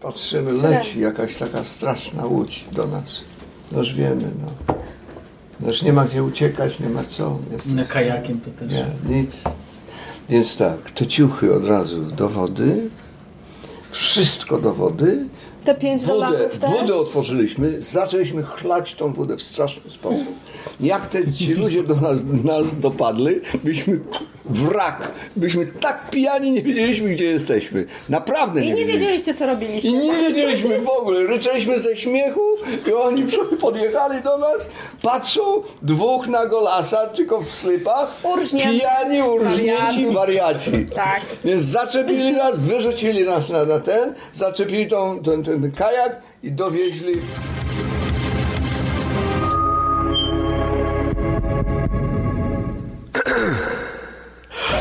Patrzymy, leci jakaś taka straszna łódź do nas. Noż wiemy, no. Noż nie ma gdzie uciekać, nie ma co. Jest, Na kajakiem to też. nie, nic. Więc tak, te ciuchy od razu do wody. Wszystko do wody. Te 5 Wodę, wodę otworzyliśmy, zaczęliśmy chlać tą wodę w straszny sposób. Jak te ci ludzie do nas, nas dopadli, byśmy wrak, byśmy tak pijani, nie wiedzieliśmy, gdzie jesteśmy. Naprawdę nie, I nie wiedzieliśmy. wiedzieliście, co robiliście. I nie wiedzieliśmy w ogóle, ryczeliśmy ze śmiechu i oni podjechali do nas, patrzą, dwóch na golasa, tylko w slipach, Urżnięci. pijani, urżnięci, wariaci. Tak. Więc zaczepili nas, wyrzucili nas na, na ten, zaczepili tą, ten, ten kajak i dowieźli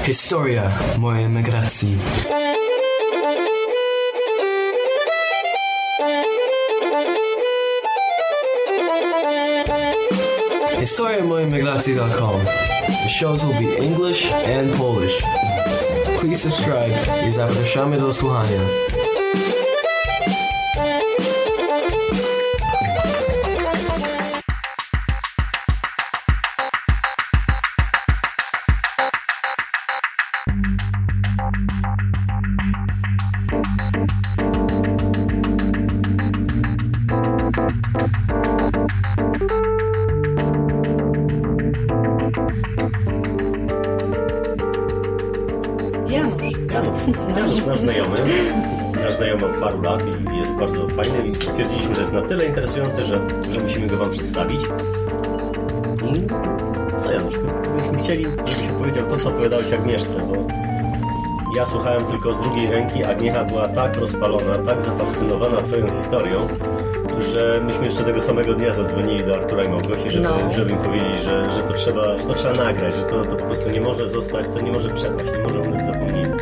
Historia mojej emigracji. Historia mojej emigracji.com. The shows will be English and Polish. Please subscribe i zapraszamy do słuchania. Co opowiadałeś Agnieszce, bo ja słuchałem tylko z drugiej ręki, Agniecha była tak rozpalona, tak zafascynowana Twoją historią, że myśmy jeszcze tego samego dnia zadzwonili do Artura i Małgosi, żeby, No. żeby im powiedzieć, że, że, to trzeba, że to trzeba nagrać, że to, to po prostu nie może zostać, to nie może przepaść, nie może być zapomnienie.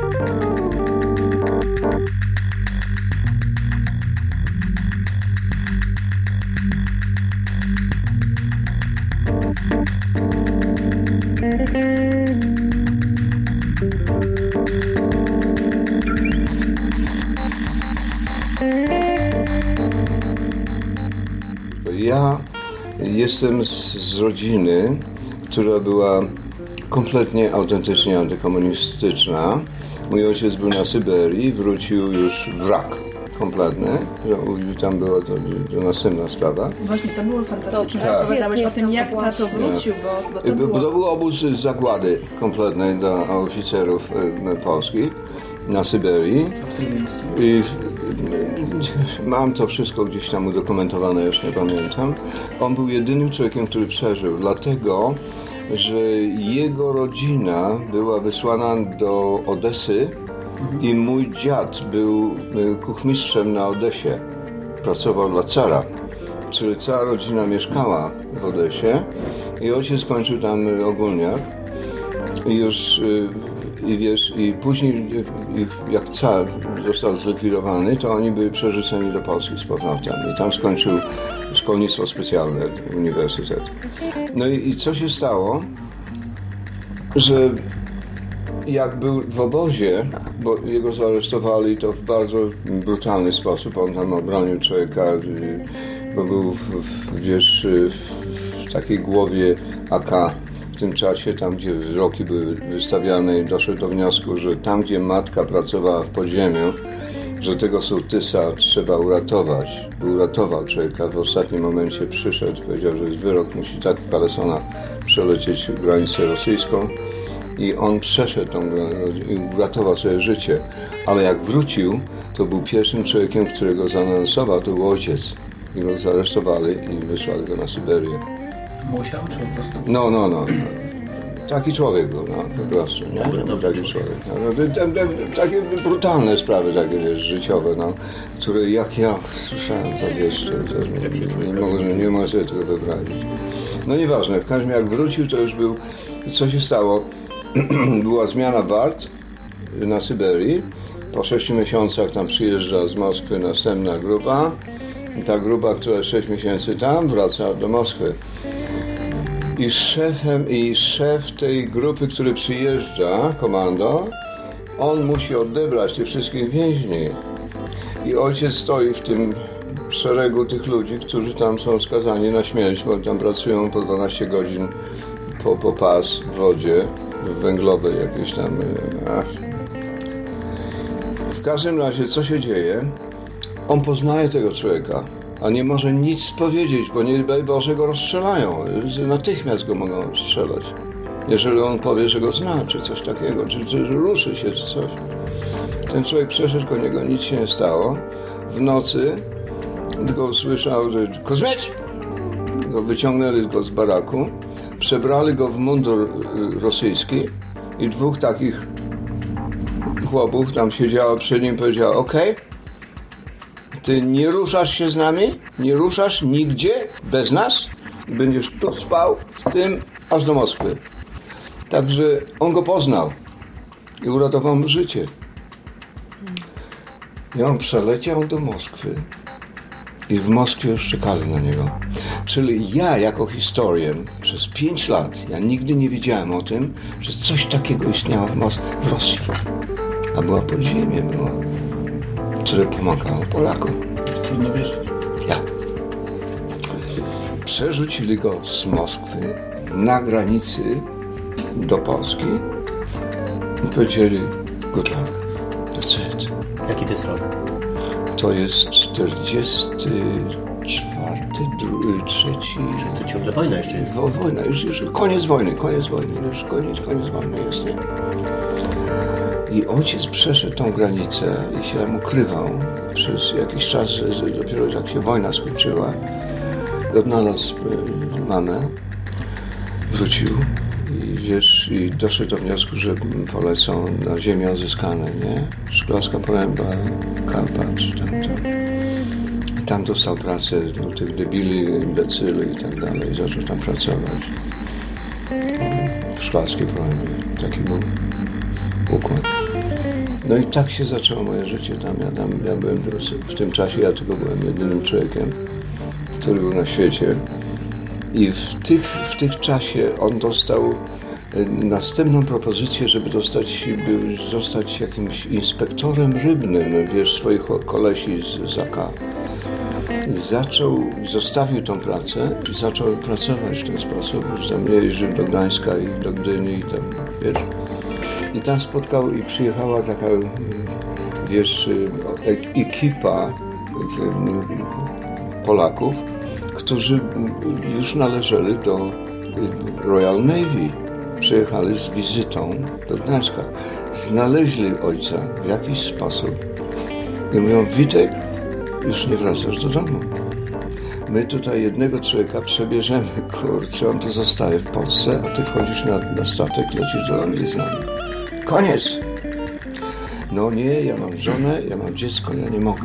Jestem z, z rodziny, która była kompletnie autentycznie antykomunistyczna. Mój ojciec był na Syberii, wrócił już wrak kompletny. Tam była to, to następna sprawa. Właśnie, to było fantastyczne. To też Opowiadałeś jest o tym, jak tato wrócił, bo, bo to Bo było... to był obóz zagłady kompletnej dla oficerów polskich na Syberii. W tym miejscu. I w- mam to wszystko gdzieś tam udokumentowane, już nie pamiętam. On był jedynym człowiekiem, który przeżył, dlatego że jego rodzina była wysłana do Odesy i mój dziad był e, kuchmistrzem na Odesie. Pracował dla cara. Czyli cała rodzina mieszkała w Odesie i ojciec kończył tam ogólniak. I już y, i wiesz, i później y, jak car został zlikwidowany, to oni byli przerzuceni do Polski z powrotem. I tam skończył szkolnictwo specjalne, uniwersytet. No i, i co się stało, że jak był w obozie, bo jego zaaresztowali to w bardzo brutalny sposób, on tam obronił człowieka, bo był w, w, wiesz, w, w takiej głowie AK w tym czasie, tam gdzie wyroki były wystawiane doszedł do wniosku, że tam gdzie matka pracowała w podziemiu, że tego sołtysa trzeba uratować. Uratował człowieka, w ostatnim momencie przyszedł, powiedział, że jest wyrok, musi tak w Kalesona przelecieć granicę rosyjską i on przeszedł tą i uratował sobie życie. Ale jak wrócił, to był pierwszym człowiekiem, którego zaanonsował, to był ojciec. I go zaresztowali i wysłali go na Syberię. Musiał, czy po prostu? No, no, no. Taki człowiek był, no, po prostu. Nie? Dobry, dobry Taki człowiek. No, no, takie brutalne sprawy takie, wiesz, życiowe, no, które jak ja słyszałem, to wiesz, to, nie, mogę, nie mogę sobie tego wyobrazić. No nieważne, w każdym razie jak wrócił, to już był, co się stało? Była zmiana wart na Syberii. Po 6 miesiącach tam przyjeżdża z Moskwy następna grupa. I ta grupa, która 6 miesięcy tam, wraca do Moskwy. I szefem, i szef tej grupy, który przyjeżdża, komando, on musi odebrać tych wszystkich więźni. I ojciec stoi w tym szeregu tych ludzi, którzy tam są skazani na śmierć, bo tam pracują po 12 godzin po, po pas w wodzie, w węglowej jakiejś tam. e, Ach. W każdym razie, co się dzieje? On poznaje tego człowieka, a nie może nic powiedzieć, bo nie daj Boże go rozstrzelają. Natychmiast go mogą strzelać. Jeżeli on powie, że go zna, czy coś takiego, czy, czy ruszy się, czy coś. Ten człowiek przeszedł koło niego, nic się nie stało. W nocy tylko usłyszał, że Kozmecz! Go wyciągnęli go z baraku, przebrali go w mundur y, rosyjski i dwóch takich chłopów tam siedziało przed nim powiedziało, okej, ty nie ruszasz się z nami, nie ruszasz nigdzie bez nas będziesz tu spał w tym aż do Moskwy. Także on go poznał i uratował mu życie. I on przeleciał do Moskwy i w Moskwie już czekali na niego. Czyli ja jako historian przez pięć lat, ja nigdy nie wiedziałem o tym, że coś takiego istniało w, Mos- w Rosji. A była podziemie, było, które pomagało Polakom. Trudno wierzyć. Ja. Przerzucili go z Moskwy na granicy do Polski i powiedzieli good luck, that's it. Jaki to jest rok? To jest 44, dru- trzeci... To ciągle wojna jeszcze jest. Wo, wojna, już, już koniec wojny, koniec wojny, już koniec, koniec wojny jest, nie? I ojciec przeszedł tą granicę i się tam ukrywał przez jakiś czas, dopiero jak się wojna skończyła, odnalazł e, mamę, wrócił i wiesz, i doszedł do wniosku, że polecą na ziemię odzyskane, nie? Szklarska Poręba, Karpat, tam, tam. I tam dostał pracę do tych debili, imbecyli i tak dalej. Zaczął tam pracować. W szklarskiej porębie. Taki był układ. No i tak się zaczęło moje życie tam. Ja, tam, ja byłem w tym czasie, ja tylko byłem jedynym człowiekiem, który był na świecie. I w tych, w tych czasie on dostał e, następną propozycję, żeby dostać, by zostać jakimś inspektorem rybnym, wiesz, swoich kolesi z ZAK. Zaczął, zostawił tą pracę i zaczął pracować w ten sposób. Już tam jeździł do Gdańska i do Gdyni i tam, wiesz. I tam spotkał i przyjechała taka, y, wiesz, y, ek- ekipa y, Polaków, którzy już należeli do y, Royal Navy. Przyjechali z wizytą do Gdańska. Znaleźli ojca w jakiś sposób i mówią, Witek, już nie wracasz do domu. My tutaj jednego człowieka przebierzemy, kurczę, on to zostaje w Polsce, a ty wchodzisz na, na statek, lecisz do Anglii z nami. Koniec! No nie, ja mam żonę, ja mam dziecko, ja nie mogę.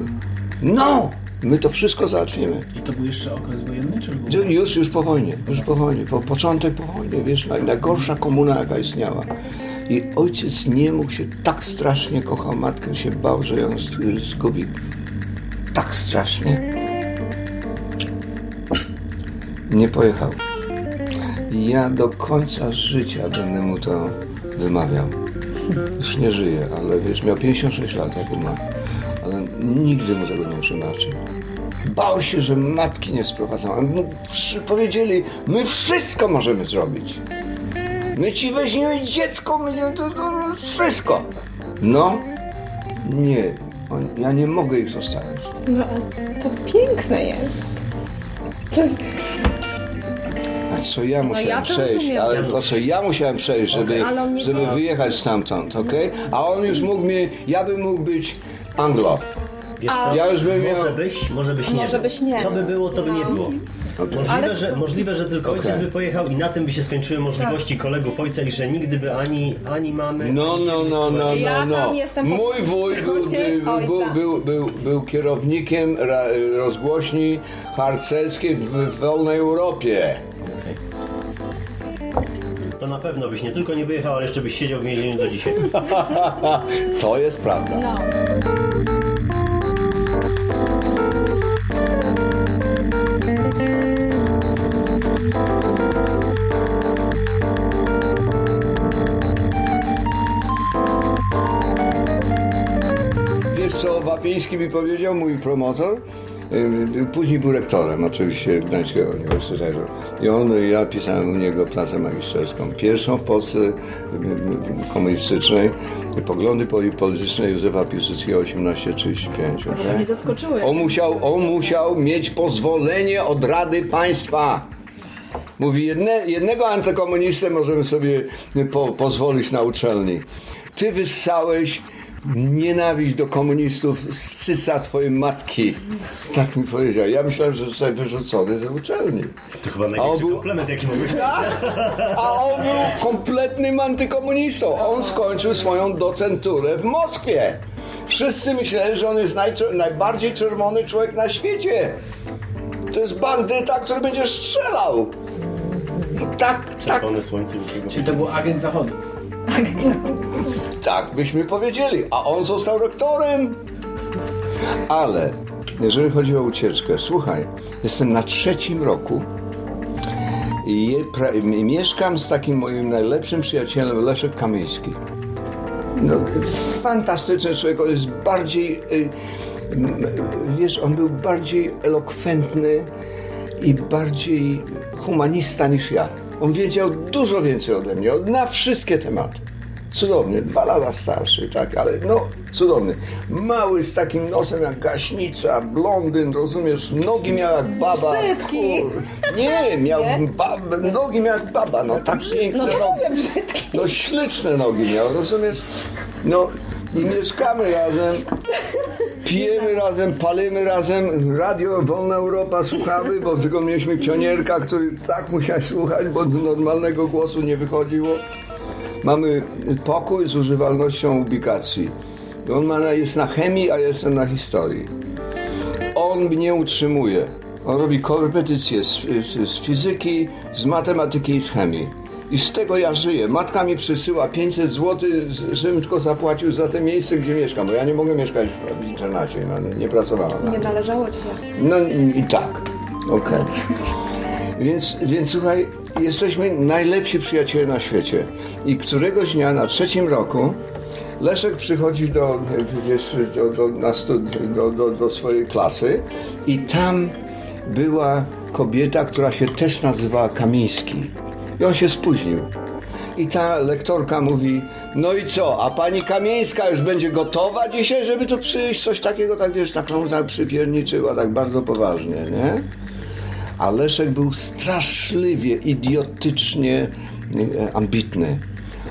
No! My to wszystko załatwimy. I to był jeszcze okres wojenny, czy już był? Już, już po wojnie, już po wojnie, po początek po wojnie, wiesz, naj, najgorsza komuna jaka istniała. I ojciec nie mógł się, tak strasznie kochał matkę, się bał, że ją zgubi. Tak strasznie. Nie pojechał. I ja do końca życia będę mu to wymawiał. Już nie żyje, ale wiesz, miał 56 lat, jak umarł. Ale nigdy mu tego nie przebaczył. Bał się, że matki nie sprowadzą. A mu powiedzieli, my wszystko możemy zrobić. My ci weźmiemy dziecko, my nie, to, to, wszystko. No, nie, on, ja nie mogę ich zostawić. No, ale to piękne jest. To jest co ja musiałem ja przejść, rozumiem. ale to co ja musiałem przejść, żeby, nie żeby wie- wyjechać stamtąd, okej? A on już mógł mi, ja bym mógł być Anglo. Wiesz co? Ja już bym miał- Może byś, może byś nie Może byś nie. Co by było, to by nie było. Możliwe, Ale- że, możliwe, że tylko ojciec by pojechał i na tym by się skończyły możliwości kolegów ojca i że nigdy by ani, ani mamy... No, ani no, no, no, wprowadził. no, Ja no. Mój wuj był, był, był, był, był, był kierownikiem rozgłośni harcerskiej w, w wolnej Europie. Okej. To na pewno byś nie tylko nie wyjechał, ale jeszcze byś siedział w więzieniu do dzisiaj. To jest prawda. no. Wiesz co, Wapi, Kamiński mi powiedział, mój promotor, y, później był rektorem oczywiście Gdańskiego Uniwersytetu. I on, ja pisałem u niego pracę magisterską. Pierwszą w Polsce y, y, komunistycznej, poglądy poli- polityczne Józefa Piłsudskiego 1835. To okej? mnie zaskoczyły. On musiał, on musiał mieć pozwolenie od Rady Państwa. Mówi, jedne, jednego antykomunistę możemy sobie po, pozwolić na uczelni. Ty wyssałeś nienawiść do komunistów z cyca twojej matki. Tak mi powiedział. Ja myślałem, że został wyrzucony z uczelni. To chyba A on największy był- komplement, jaki mogłeś A on był kompletnym antykomunistą. On skończył swoją docenturę w Moskwie. Wszyscy myśleli, że on jest najczer- najbardziej czerwony człowiek na świecie. To jest bandyta, który będzie strzelał. Tak, tak, Czerwone słońce już Czyli to był agent zachodu. tak byśmy powiedzieli. A on został rektorem. Ale jeżeli chodzi o ucieczkę, słuchaj, jestem na trzecim roku i mieszkam z takim moim najlepszym przyjacielem Leszek Kamiński. No, fantastyczny człowiek, on jest bardziej, y, wiesz, on był bardziej elokwentny i bardziej humanista niż ja. On wiedział dużo więcej ode mnie, na wszystkie tematy. Cudowny, dwa lata starszy, tak, ale no cudowny. Mały z takim nosem jak gaśnica, blondyn, rozumiesz, nogi miał jak baba. Brzydki. Kur- Nie, miał ba- nogi miał jak baba, no tak piękne No nogi. brzydki. No śliczne nogi miał, rozumiesz? No i mieszkamy razem, pijemy razem, palimy razem, radio Wolna Europa słuchamy, bo tylko mieliśmy pionierka, który tak musiał słuchać, bo normalnego głosu nie wychodziło. Mamy pokój z używalnością ubikacji. On ma, jest na chemii, a ja jestem na historii. On mnie utrzymuje. On robi korepetycje z, z, z fizyki, z matematyki i z chemii. I z tego ja żyję. Matka mi przysyła 500 zł, żebym tylko zapłacił za te miejsce, gdzie mieszkam, bo ja nie mogę mieszkać w, internacie, no, nie, pracowałam. Nie należało ci się. No i tak. Okej. Więc, więc słuchaj, jesteśmy najlepsi przyjaciele na świecie. I któregoś dnia na trzecim roku Leszek przychodzi do, wiesz, do, do, na studi- do, do, do swojej klasy i tam była kobieta, która się też nazywała Kamiński. I on się spóźnił. I ta lektorka mówi, no i co, a pani Kamieńska już będzie gotowa dzisiaj, żeby tu przyjść? Coś takiego, tak wiesz, taką tak przypierniczyła, tak bardzo poważnie, nie? A Leszek był straszliwie, idiotycznie e, ambitny.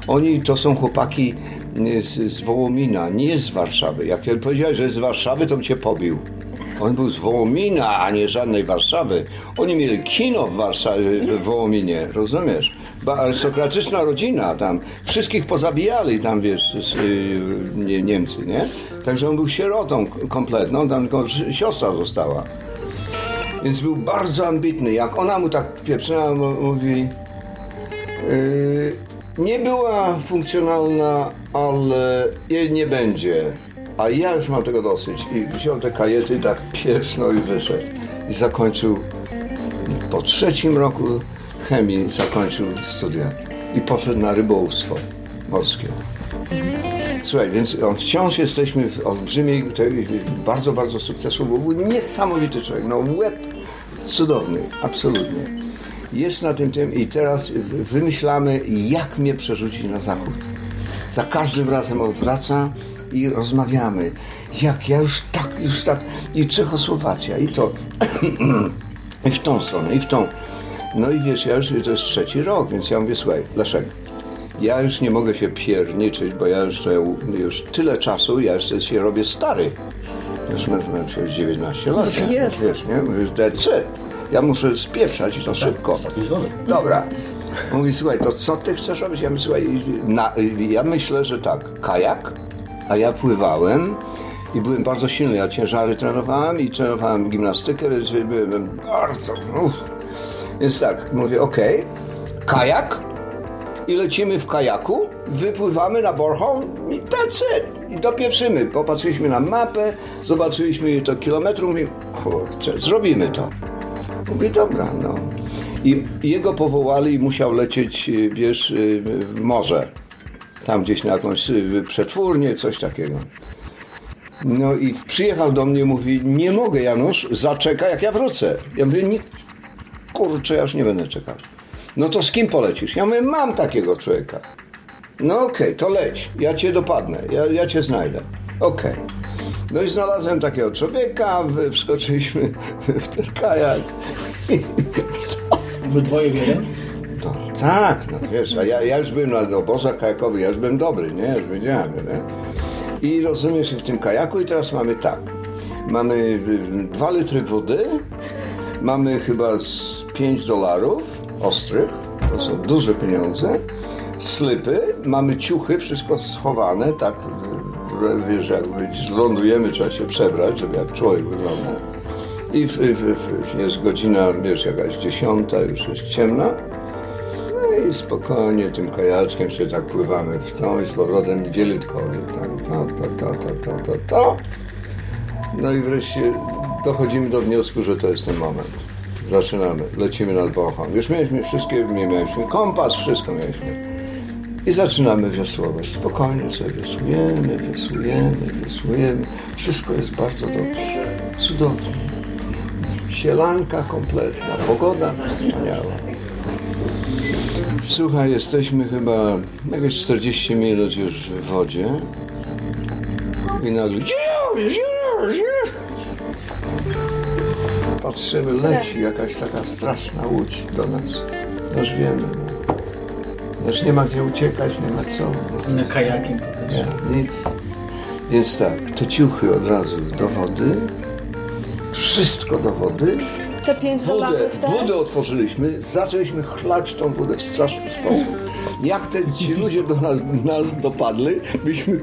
Oni to są chłopaki e, z, z Wołomina, nie z Warszawy. Jak ja powiedziałeś, że z Warszawy, to bym cię pobił. On był z Wołomina, a nie żadnej Warszawy. Oni mieli kino w Warszawie, w Wołominie, rozumiesz? Ba- arystokratyczna rodzina tam. Wszystkich pozabijali tam, wiesz, z, y, nie, Niemcy, nie? Także on był sierotą kompletną, tam tylko siostra została. Więc był bardzo ambitny. Jak ona mu tak pieprzyła, m- mówi... Yy, nie była funkcjonalna, ale jej nie będzie. A ja już mam tego dosyć. I wziął te kajety tak pieprznął i wyszedł. I zakończył, po trzecim roku chemii zakończył studia. I poszedł na rybołówstwo morskie. Słuchaj, więc wciąż jesteśmy w olbrzymiej, bardzo, bardzo sukcesu, był niesamowity człowiek. No łeb cudowny, absolutnie. Jest na tym tym i teraz wymyślamy, jak mnie przerzucić na zachód. Za każdym razem on wraca i rozmawiamy. Jak ja już tak, już tak, i Czechosłowacja, i to, i w tą stronę, i w tą. No i wiesz, ja już, to jest trzeci rok, więc ja mówię, słuchaj, Leszek, ja już nie mogę się pierniczyć, bo ja już, już tyle czasu, ja już się robię stary. Już mam, mam przecież 19 lat. Jezus. Wiesz, nie? That's it. Ja muszę spieprzać i to szybko. Ostatni dzwonek. Dobra. Mówi, słuchaj, to co ty chcesz robić? Ja mówię, słuchaj, na, ja myślę, że tak, kajak, a ja pływałem i byłem bardzo silny. Ja ciężary trenowałem i trenowałem gimnastykę, więc byłem bardzo... Uff. Więc tak, mówię, okej, kajak i lecimy w kajaku, wypływamy na Bornholm i that's it. I dopieprzymy. Popatrzyliśmy na mapę, zobaczyliśmy to kilometrów, mówię, kurczę, zrobimy to. Mówię, dobra, no. I jego powołali i musiał lecieć, y, wiesz, y, w morze. Tam gdzieś na jakąś y, przetwórnię, coś takiego. No i przyjechał do mnie, mówi, nie mogę Janusz, zaczeka jak ja wrócę. Ja mówię, nie, kurczę, ja już nie będę czekał. No to z kim polecisz? Ja mówię, mam takiego człowieka. No okej, to leć, ja cię dopadnę, ja, ja cię znajdę. Okej. No i znalazłem takiego człowieka, wskoczyliśmy w ten kajak. Wy dwoje w jeden? No, tak, no wiesz, a ja, ja już byłem na obozach kajakowych, ja już byłem dobry, nie? Już wiedziałem, nie? I rozumiesz, w tym kajaku i teraz mamy tak. Mamy y, dwa litry wody, mamy chyba z 5 dolarów ostrych, to są duże pieniądze, slipy, mamy ciuchy, wszystko schowane, tak, wiesz, jak lądujemy, trzeba się przebrać, żeby jak człowiek wygląda. I w, w, w, jest godzina, wiesz, jakaś dziesiąta, już jest ciemna. No i spokojnie tym kajaczkiem sobie tak pływamy w tą i z powrotem wielitkowi. Tak, to, to, to, to, to, to, to. No i wreszcie dochodzimy do wniosku, że to jest ten moment. Zaczynamy, lecimy nad Bochą. Już mieliśmy wszystkie, mieliśmy kompas, wszystko mieliśmy. I zaczynamy wiosłować. Spokojnie sobie wiosłujemy, wiosłujemy, wiosłujemy. Wszystko jest bardzo dobrze. Cudownie. Sielanka kompletna, pogoda wspaniała. Słuchaj, jesteśmy chyba jakieś 40 minut już w wodzie. I nagle... Patrzymy, leci jakaś taka straszna łódź do nas. Już wiemy. Już nie ma gdzie uciekać, nie ma co. Jest Na kajakiem to też. nie, nic. Więc tak, te ciuchy od razu do wody. Wszystko do wody. Te 5 Wodę, wodę otworzyliśmy, zaczęliśmy chlać tą wodę w straszny sposób. Jak te ci ludzie do nas, nas dopadli, byśmy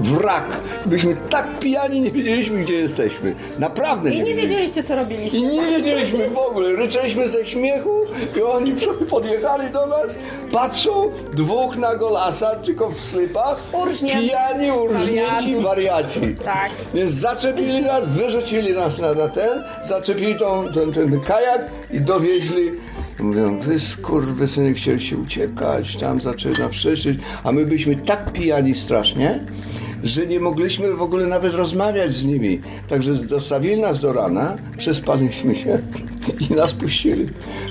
wrak, byśmy tak pijani, nie wiedzieliśmy, gdzie jesteśmy. Naprawdę nie, I nie wiedzieliście, co robiliście. I nie wiedzieliśmy w ogóle, ryczeliśmy ze śmiechu i oni podjechali do nas, patrzą, dwóch na golasa, tylko w slipach, Urżnięci. pijani, urżnięci wariaci. Tak. Więc zaczepili nas, wyrzucili nas na, na ten, zaczepili tą, ten, ten kajak i dowieźli. Mówią, wy skurwysyny chcieliście uciekać, tam zaczyna wszyscy, a my byliśmy tak pijani strasznie, że nie mogliśmy w ogóle nawet rozmawiać z nimi. Także dostawili nas do rana, przespaliśmy się i nas puścili,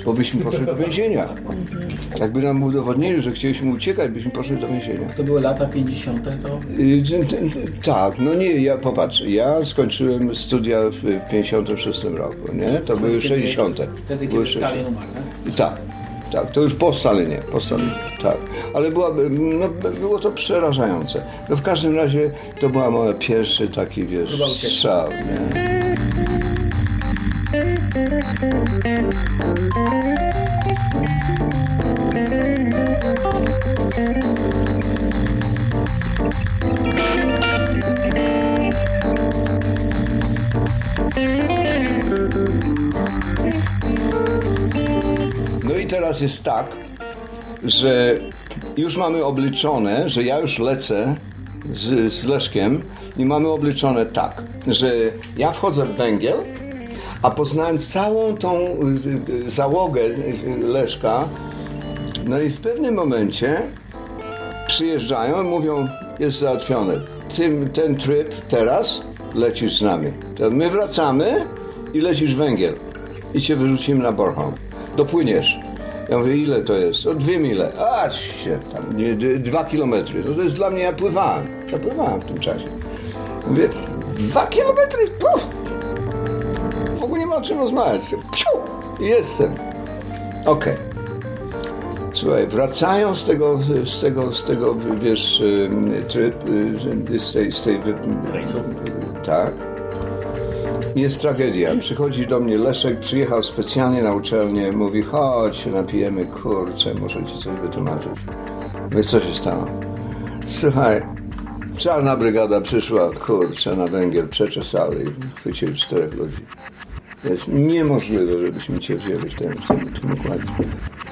bo byśmy poszli do więzienia. Jakby nam udowodnili, że chcieliśmy uciekać, byśmy poszli do więzienia. To były lata 50. to Y, Tak, no nie, ja popatrz, ja skończyłem studia w, w 56 roku, nie? To były 60. wtedy, były kiedy Stalin umarł, tak? Tak, to już po Stalinie, po Stalinie, tak. Ale była, no, było to przerażające. No w każdym razie to była moja pierwszy taki, wiesz, strzał, nie? No i teraz jest tak, że już mamy obliczone, że ja już lecę z, z Leszkiem i mamy obliczone tak, że ja wchodzę w węgiel, a poznałem całą tą y, y, załogę Leszka. No i w pewnym momencie przyjeżdżają i mówią, jest załatwione. Tym, ten tryb teraz lecisz z nami. To my wracamy i lecisz węgiel. I cię wyrzucimy na Bornholm. Dopłyniesz. Ja mówię, ile to jest? O dwie mile. A się tam, nie, dwa kilometry. No to jest dla mnie, ja pływałem. Ja pływałem w tym czasie. Mówię, dwa kilometry? Puf! W ogóle nie ma o czym rozmawiać. Psiu! Jestem. Okej. Słuchaj, wracają z tego, z tego, z tego wiesz, ym, tryb, y, z tej, z tej Rejsu. tak. Jest tragedia. Przychodzi do mnie Leszek, przyjechał specjalnie na uczelnię, mówi, chodź, napijemy, kurczę, muszę ci coś wytłumaczyć. Mówię, co się stało? Słuchaj, czarna brygada przyszła, kurczę, na węgiel, przeczesali chwycili czterech ludzi. To jest niemożliwe, żebyśmy cię wzięli w tym, w tym, w tym układzie.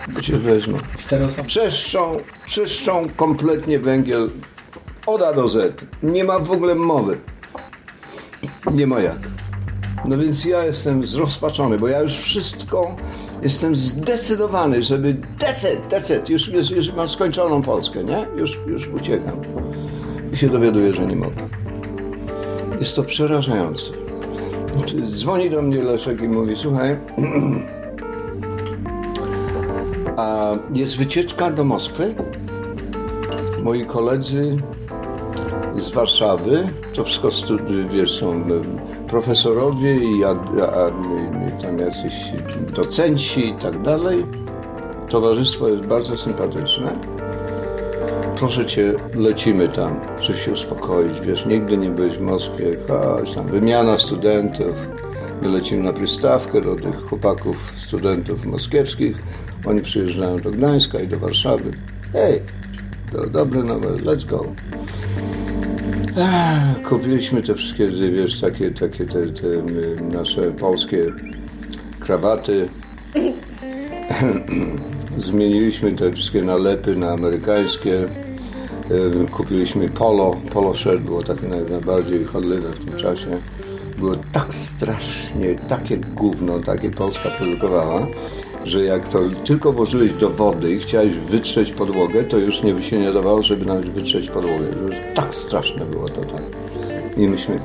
Bo cię wezmą. Cztery osoby. Czyszczą, czyszczą kompletnie węgiel od A do Z. Nie ma w ogóle mowy. Nie ma jak. No więc ja jestem zrozpaczony, bo ja już wszystko jestem zdecydowany, żeby decet, decet, już, już, już mam skończoną Polskę, nie? Już, już uciekam. I się dowiaduję, że nie mogę. Jest to przerażające. Dzwoni do mnie Leszek i mówi, słuchaj, a jest wycieczka do Moskwy. Moi koledzy z Warszawy, to wszystko wiesz, są em, profesorowie i a, a, tam jacyś docenci i tak dalej. Towarzystwo jest bardzo sympatyczne. Proszę cię, lecimy tam, żeby się uspokoić. Wiesz, nigdy nie byłeś w Moskwie, chodź tam, wymiana studentów. My lecimy na przystawkę do tych chłopaków, studentów moskiewskich. Oni przyjeżdżają do Gdańska i do Warszawy. Hej, to dobre nowe, let's go. Kupiliśmy te wszystkie, wiesz, takie, takie te, te y, nasze polskie krawaty. Zmieniliśmy te wszystkie nalepy na amerykańskie. Y, Kupiliśmy polo. Polo shirt było takie naj- najbardziej chodliwe w tym czasie. Było tak strasznie, takie gówno, takie Polska produkowała, że jak to tylko włożyłeś do wody i chciałeś wytrzeć podłogę, to już nie się nie dawało, żeby nawet wytrzeć podłogę. Już tak straszne było to tak. I myśmy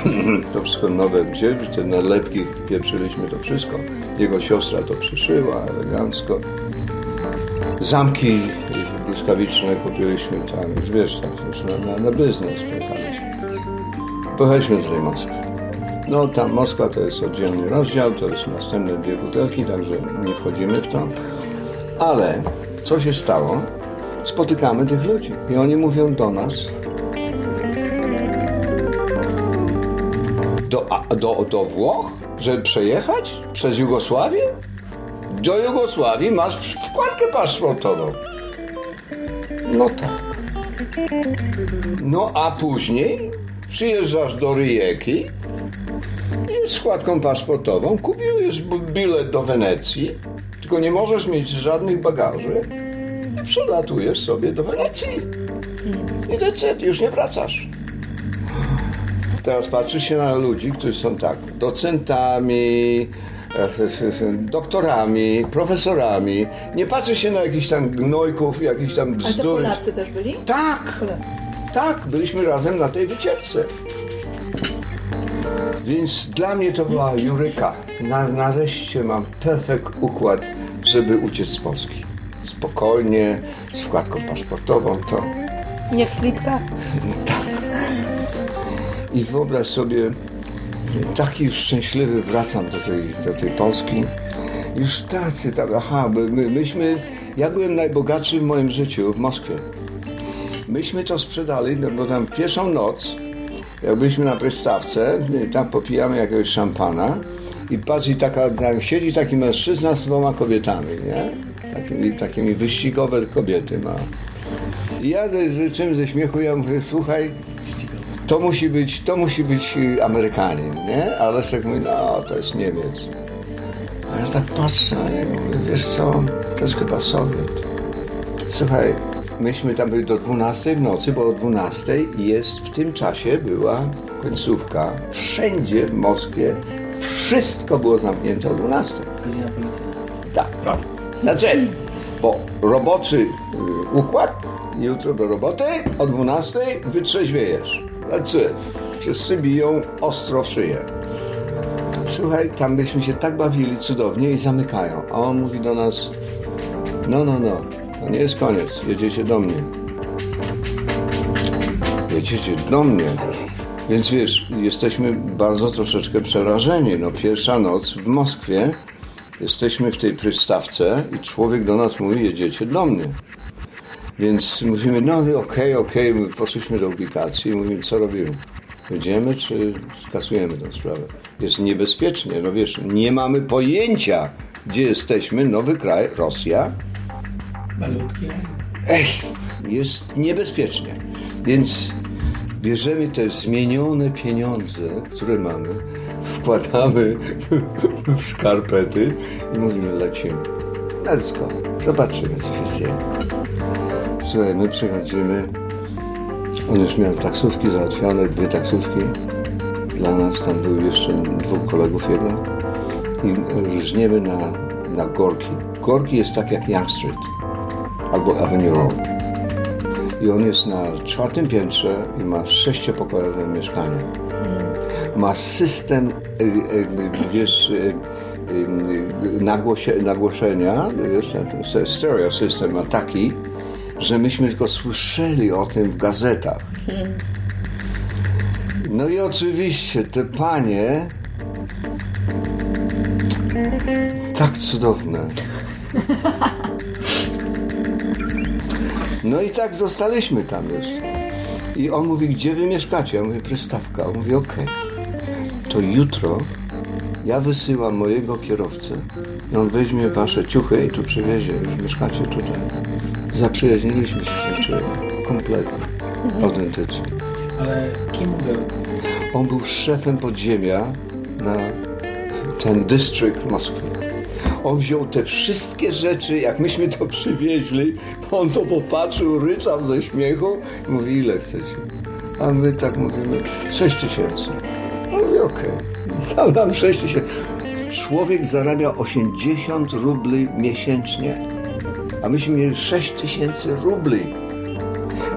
to wszystko nowe wzięli, te nalepki wpieprzyliśmy to wszystko. Jego siostra to przyszyła elegancko. Zamki błyskawiczne kupiliśmy tam, wiesz, tak na, na biznes pojechaliśmy. Pojechaliśmy do tej Moskwy. No tam Moskwa to jest oddzielny rozdział, to jest następne dwie butelki, także nie wchodzimy w to. Ale co się stało? Spotykamy tych ludzi i oni mówią do nas, do, a, do, do Włoch, żeby przejechać przez Jugosławię? Do Jugosławii masz wkładkę paszportową. No tak. No a później przyjeżdżasz do Rijeki i z składką paszportową kupiłeś b- bilet do Wenecji, tylko nie możesz mieć żadnych bagaży. Przelatujesz sobie do Wenecji. I decyd, już nie wracasz. Teraz patrzysz się na ludzi, którzy są tak, docentami, e, doktorami, profesorami. Nie patrzy się na jakichś tam gnojków, jakichś tam Ale to bzdur. Polacy też byli? Tak, Polacy. tak, byliśmy razem na tej wycieczce. Więc dla mnie to była juryka. Na, nareszcie mam perfekt układ, żeby uciec z Polski. Spokojnie, z wkładką paszportową to. Nie w slipkach. I wyobraź sobie, taki już szczęśliwy wracam do tej, do tej Polski. Już tacy tam, aha, my, myśmy, ja byłem najbogatszy w moim życiu w Moskwie. Myśmy to sprzedali, no bo tam pierwszą noc, jak byliśmy na przystawce, tam popijamy jakiegoś szampana i patrz, i taka, tak, siedzi taki mężczyzna z dwoma kobietami, nie? Takimi, takimi wyścigowe kobiety ma. I ja czym ze śmiechu, ja mówię, słuchaj, to musi być, to musi być y, Amerykanin, nie? A Leszek mówi, no to jest Niemiec. A ja tak patrzę na niego, mówię, wiesz co, to jest chyba Sowiet. Słuchaj, myśmy tam byli do 12 w nocy, bo o 12 jest w tym czasie była końcówka. Wszędzie w Moskwie wszystko było zamknięte o 12. Godzina policyjna. Tak. Znaczy, bo roboczy y, układ, jutro do roboty, o 12 wytrzeźwiejesz. Znaczy, wszyscy biją ostro w szyję. Słuchaj, tam byśmy się tak bawili cudownie i zamykają. A on mówi do nas, no, no, no, to nie jest koniec, jedziecie do mnie. Jedziecie do mnie. Więc wiesz, jesteśmy bardzo troszeczkę przerażeni. No pierwsza noc w Moskwie, jesteśmy w tej przystawce i człowiek do nas mówi, jedziecie do mnie. Więc mówimy, no okej, okej, My poszliśmy do aplikacji i mówimy, co robimy? Jedziemy czy skasujemy tę sprawę? Jest niebezpiecznie, no wiesz, nie mamy pojęcia, gdzie jesteśmy, nowy kraj, Rosja, Malutkie. Ej, jest niebezpiecznie. Więc bierzemy te zmienione pieniądze, które mamy, wkładamy w skarpety i mówimy, lecimy. Let's go. Zobaczymy, co się dzieje. Słuchaj, my przychodzimy. On już miał taksówki załatwione, dwie taksówki. Dla nas tam był jeszcze dwóch kolegów jego. I żniemy na, na Gorki. Gorki jest tak jak Young Street albo Avenue Road. I on jest na czwartym piętrze i ma sześciopokojowe mieszkanie. ma system, y, y, wiesz, y, nagłosie, nagłoszenia, wiesz, stereo system ma taki, że myśmy tylko słyszeli o tym w gazetach. No i oczywiście te panie tak cudowne. No i tak zostaliśmy tam już. I on mówi, gdzie wy mieszkacie? Ja mówię, Prystawka. On mówi, okej. To jutro ja wysyłam mojego kierowcę. I on weźmie wasze ciuchy i tu przywiezie. Już mieszkacie tutaj. Zaprzyjaźniliśmy się z tym człowiekiem. Kompletnie. Autentycznie. Ale kim był? On był szefem podziemia na ten district Moskwy. On wziął te wszystkie rzeczy, jak myśmy to przywieźli, on to popatrzył, ryczał ze śmiechu i mówi, ile chcecie? A my tak mówimy, 6 tysięcy. Mówi, okej, dał nam 6 tysięcy. Człowiek zarabia 80 rubli miesięcznie, a myśmy mieli 6 tysięcy rubli.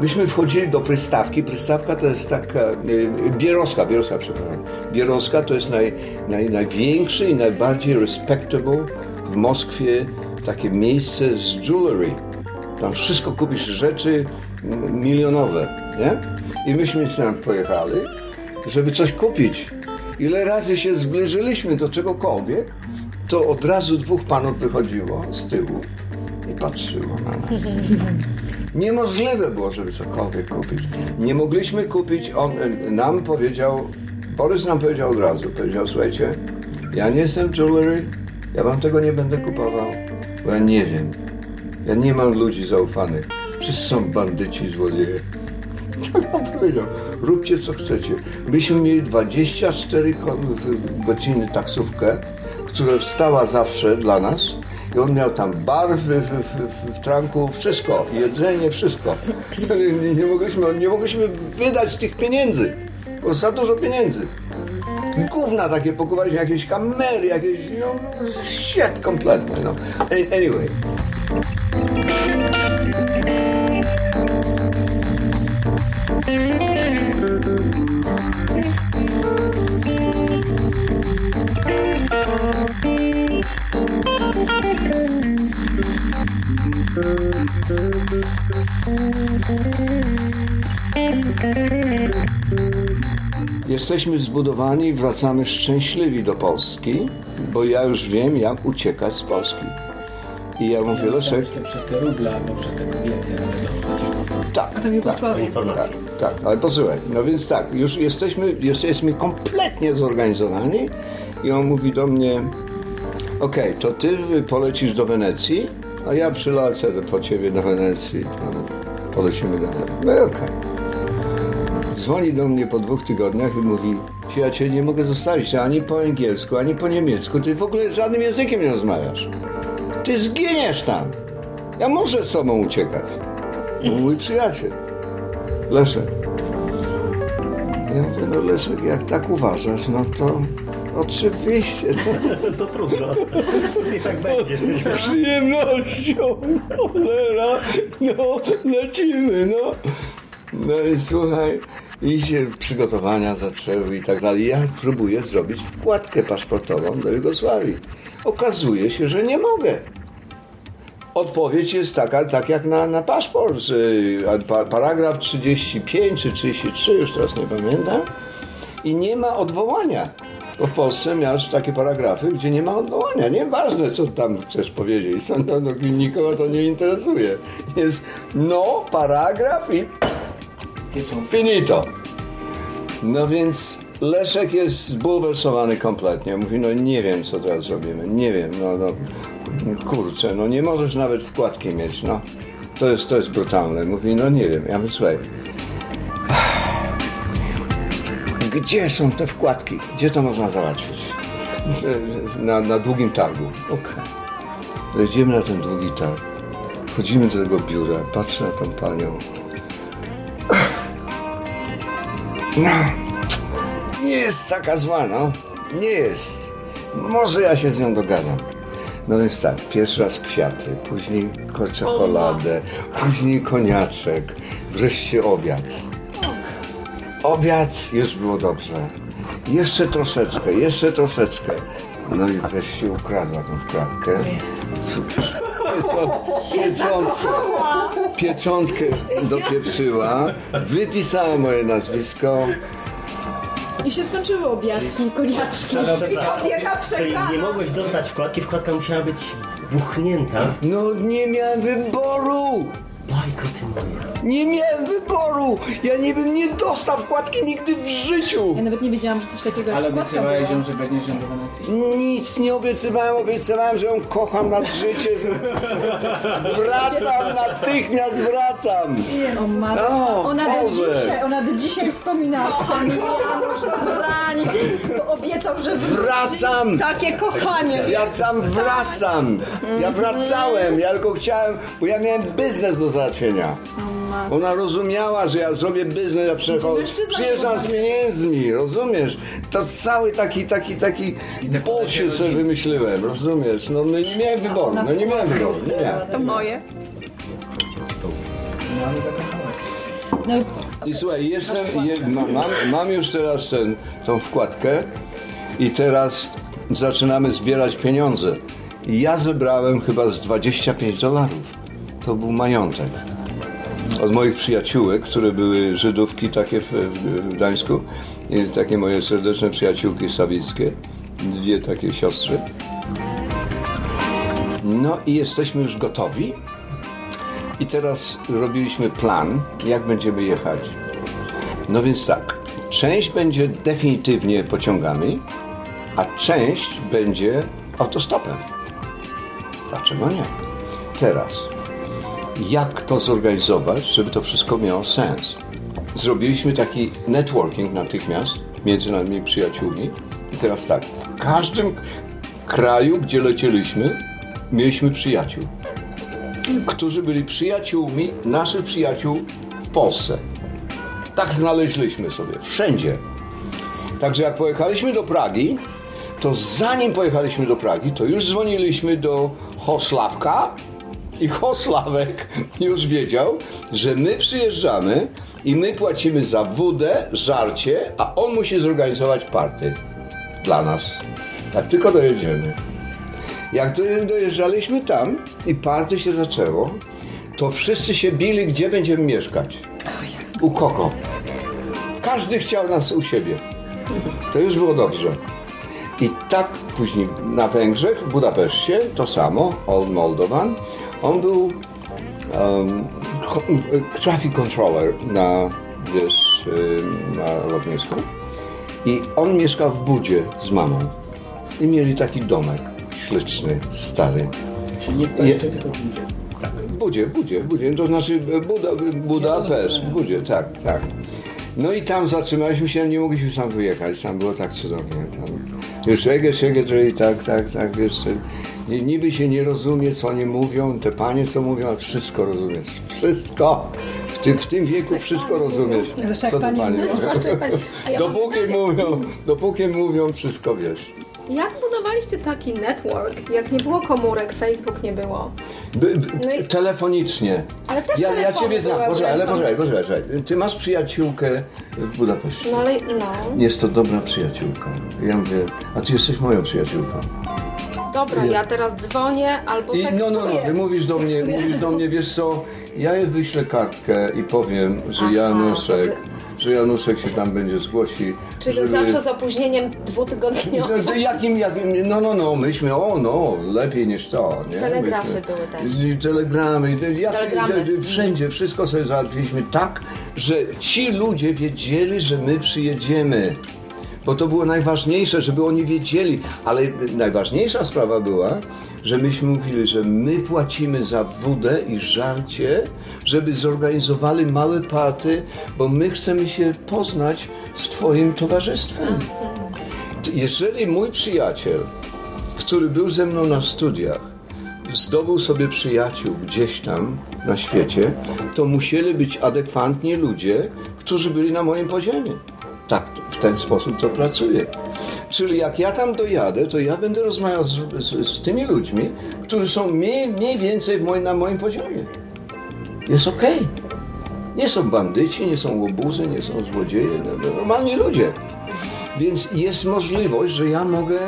Myśmy wchodzili do Prystawki. Prystawka to jest taka, y, Bierowska, Bierowska, przepraszam. Bierowska to jest naj, naj, największy i najbardziej respectable w Moskwie takie miejsce z jewelry. Tam wszystko kupisz rzeczy milionowe, nie? I myśmy tam pojechali, żeby coś kupić. Ile razy się zbliżyliśmy do czegokolwiek, to od razu dwóch panów wychodziło z tyłu i patrzyło na nas. Niemożliwe było, żeby cokolwiek kupić. Nie mogliśmy kupić, on e, nam powiedział, Borys nam powiedział od razu, powiedział, słuchajcie, ja nie jestem jewelry, ja wam tego nie będę kupował, bo ja nie wiem. Ja nie mam ludzi zaufanych. Wszyscy są bandyci, złodzieje. Tak nam powiedział. Róbcie co chcecie. Myśmy mieli 24 ko- w- godziny taksówkę, która wstała zawsze dla nas. I on miał tam bar w, w, w, w tranku, wszystko, jedzenie, wszystko. Nie, nie, mogliśmy, nie mogliśmy wydać tych pieniędzy. Było za dużo pieniędzy. Gówna takie pokupaliśmy, jakieś kamery, jakieś, no, shit kompletny, no. Anyway. Jesteśmy zbudowani i wracamy szczęśliwi do Polski, bo ja już wiem, jak uciekać z Polski. I ja mówię, Leszek, że to przez te ruble albo przez te kobiety, ale to tak, To mi tak, posłał. Informacji. tak, ale posłuchaj, no więc tak, już jesteśmy, jesteśmy kompletnie zorganizowani i on mówi do mnie, okej, to ty polecisz do Wenecji, a ja przylecę po ciebie do Wenecji, tam polecimy dalej. No i okej. Dzwoni do mnie po dwóch tygodniach i mówi, ja cię nie mogę zostawić ani po angielsku, ani po niemiecku, ty w ogóle żadnym językiem nie rozmawiasz. Ty zginiesz tam. Ja muszę z tobą uciekać. Mój przyjaciel. Leszek. Ja mówię, no Leszek, jak tak uważasz, no to oczywiście. No, To trudno. I tak będzie. z przyjemnością, cholera, no, lecimy, no. No i słuchaj, i się przygotowania zaczęły i tak dalej. Ja próbuję zrobić wkładkę paszportową do Jugosławii. Okazuje się, że nie mogę. Odpowiedź jest taka, tak jak na, na paszport. paragraf 35 czy 33, już teraz nie pamiętam. I nie ma odwołania. Bo w Polsce miałeś takie paragrafy, gdzie nie ma odwołania. Nieważne, co tam chcesz powiedzieć. No, no, nikogo to nie interesuje. Jest no, paragraf i finito. No więc Leszek jest zbulwersowany kompletnie. Mówi, no nie wiem, co teraz zrobimy. Nie wiem, no, no kurczę, no nie możesz nawet wkładki mieć, no. To jest, to jest brutalne. Mówi, no nie wiem. Ja mówię, słuchaj, gdzie są te wkładki? Gdzie to można załatwić? Na, na długim targu. Okej. Wejdziemy na ten długi targ. Wchodzimy do tego biura, patrzę na tą panią. No, nie jest taka zła, no. Nie jest. Może ja się z nią dogadam. No więc tak, pierwszy raz kwiaty, później ko- czekoladę, później koniaczek, wreszcie obiad. Obiad już było dobrze. Jeszcze troszeczkę, jeszcze troszeczkę. No i wreszcie ukradła tą wkładkę. Pieczątkę, pieczątkę dopieprzyła, wypisała moje nazwisko. I się skończyły obiadki, koniaczki. Opieka Czyli nie mogłeś dostać wkładki, wkładka musiała być buchnięta. No nie miałem wyboru! Bajko ty moja. Nie miałem wyboru! Ja nie bym nie dostał wkładki nigdy w życiu! Ja nawet nie wiedziałam, że coś takiego jak Ale wkładka obiecywałeś była. ją, że weźmiesz ją do Wenecji. Nic nie obiecywałem, obiecywałem, że ją kocham nad życie, że wracam, natychmiast wracam! O matko. O, Ona do Boże. dzisiaj, ona do dzisiaj wspomina. Janusz Drań obiecał, że Wracam! Takie kochanie. Ja tam wracam! Ja wracałem, ja tylko chciałem, bo ja miałem biznes do załatwienia. Ona rozumiała, że ja zrobię biznes, ja przychodzę, przyjeżdżam z pieniędzmi, rozumiesz? To cały taki, taki, taki bullshit sobie wymyśliłem, rozumiesz? No, no nie miałem wyboru, no nie miałem wyboru, nie miałem. To moje. No ale. No, I słuchaj, jestem, je, ma, mam, mam już teraz ten, tą wkładkę i teraz zaczynamy zbierać pieniądze. I ja zebrałem chyba z 25 dolarów. To był majątek. Od moich przyjaciółek, które były Żydówki takie w, w Gdańsku, takie moje serdeczne przyjaciółki sawickie, dwie takie siostry. No i jesteśmy już gotowi. I teraz robiliśmy plan, jak będziemy jechać. No więc tak, część będzie definitywnie pociągami, a część będzie autostopem. Dlaczego nie? Teraz, jak to zorganizować, żeby to wszystko miało sens? Zrobiliśmy taki networking natychmiast między nami przyjaciółmi. I teraz tak, w każdym kraju, gdzie lecieliśmy, mieliśmy przyjaciół którzy byli przyjaciółmi naszych przyjaciół w Polsce. Tak znaleźliśmy sobie, wszędzie. Także jak pojechaliśmy do Pragi, to zanim pojechaliśmy do Pragi, to już dzwoniliśmy do Hosławka i Hosławek już wiedział, że my przyjeżdżamy i my płacimy za wódę, żarcie, a on musi zorganizować party dla nas. Jak tylko dojedziemy. Jak do- dojeżdżaliśmy tam i party się zaczęło, to wszyscy się bili, gdzie będziemy mieszkać. U Koko. Każdy chciał nas u siebie. To już było dobrze. I tak później na Węgrzech, w Budapeszcie, to samo, Old Moldovan. On był um, traffic controller na, wiesz, y, na lotnisku. I on mieszkał w Budzie z mamą. I mieli taki domek śliczny, stary. Czyli nie w Peście, tylko w Budzie. W Budzie, w Budzie, w Budzie, to znaczy Buda, Budapeszt, w Budzie, tak, tak. No i tam zatrzymaliśmy się, nie mogliśmy sam wyjechać, tam było tak cudownie. Tam. Już Szege, i tak, tak, tak, wiesz, niby się nie rozumie, co oni mówią, te panie, co mówią, ale wszystko rozumiesz, wszystko. W tym, w tym wieku wszystko rozumiesz, Zresztą jak co pani panie mówią. A Dopóki mówią, dopóki mówią, wszystko wiesz. Jak budowaliście taki network, jak nie było komórek, Facebook nie było? By, by, No i- Telefonicznie. Ale też ja, ja ciebie znam, poczekaj, ale poczekaj, poczekaj, poczekaj. Ty masz przyjaciółkę w Budapeszcie. No ale no. Jest to dobra przyjaciółka. Ja mówię, a ty jesteś moją przyjaciółką. Dobra, ja teraz dzwonię albo I tekstuję. no, no, no, mówisz do mnie, mówisz do mnie, wiesz co, ja jej wyślę kartkę i powiem, że Aha, Januszek, to że Januszek się tam będzie zgłosi. Czyli żeby- zawsze z opóźnieniem No, dwutygodniowym. to jakim, jakim, no, no, no, myśmy, o, no, lepiej niż to, nie? Telegrafy myśmy, były i Telegramy, jak, Telegramy. wszędzie, wszystko sobie załatwiliśmy tak, że ci ludzie wiedzieli, że my przyjedziemy. Bo to było najważniejsze, żeby oni wiedzieli, ale najważniejsza sprawa była, że myśmy mówili, że my płacimy za wódę i żarcie, żeby zorganizowali małe party, bo my chcemy się poznać z Twoim towarzystwem. Jeżeli mój przyjaciel, który był ze mną na studiach, zdobył sobie przyjaciół gdzieś tam na świecie, to musieli być adekwatni ludzie, którzy byli na moim poziomie. Tak, w ten sposób to pracuje. Czyli jak ja tam dojadę, to ja będę rozmawiał z, z, z tymi ludźmi, którzy są mniej, mniej więcej na moim poziomie. Jest okej. Nie są bandyci, nie są łobuzy, nie są złodzieje, no, no, normalni ludzie. Więc jest możliwość, że ja mogę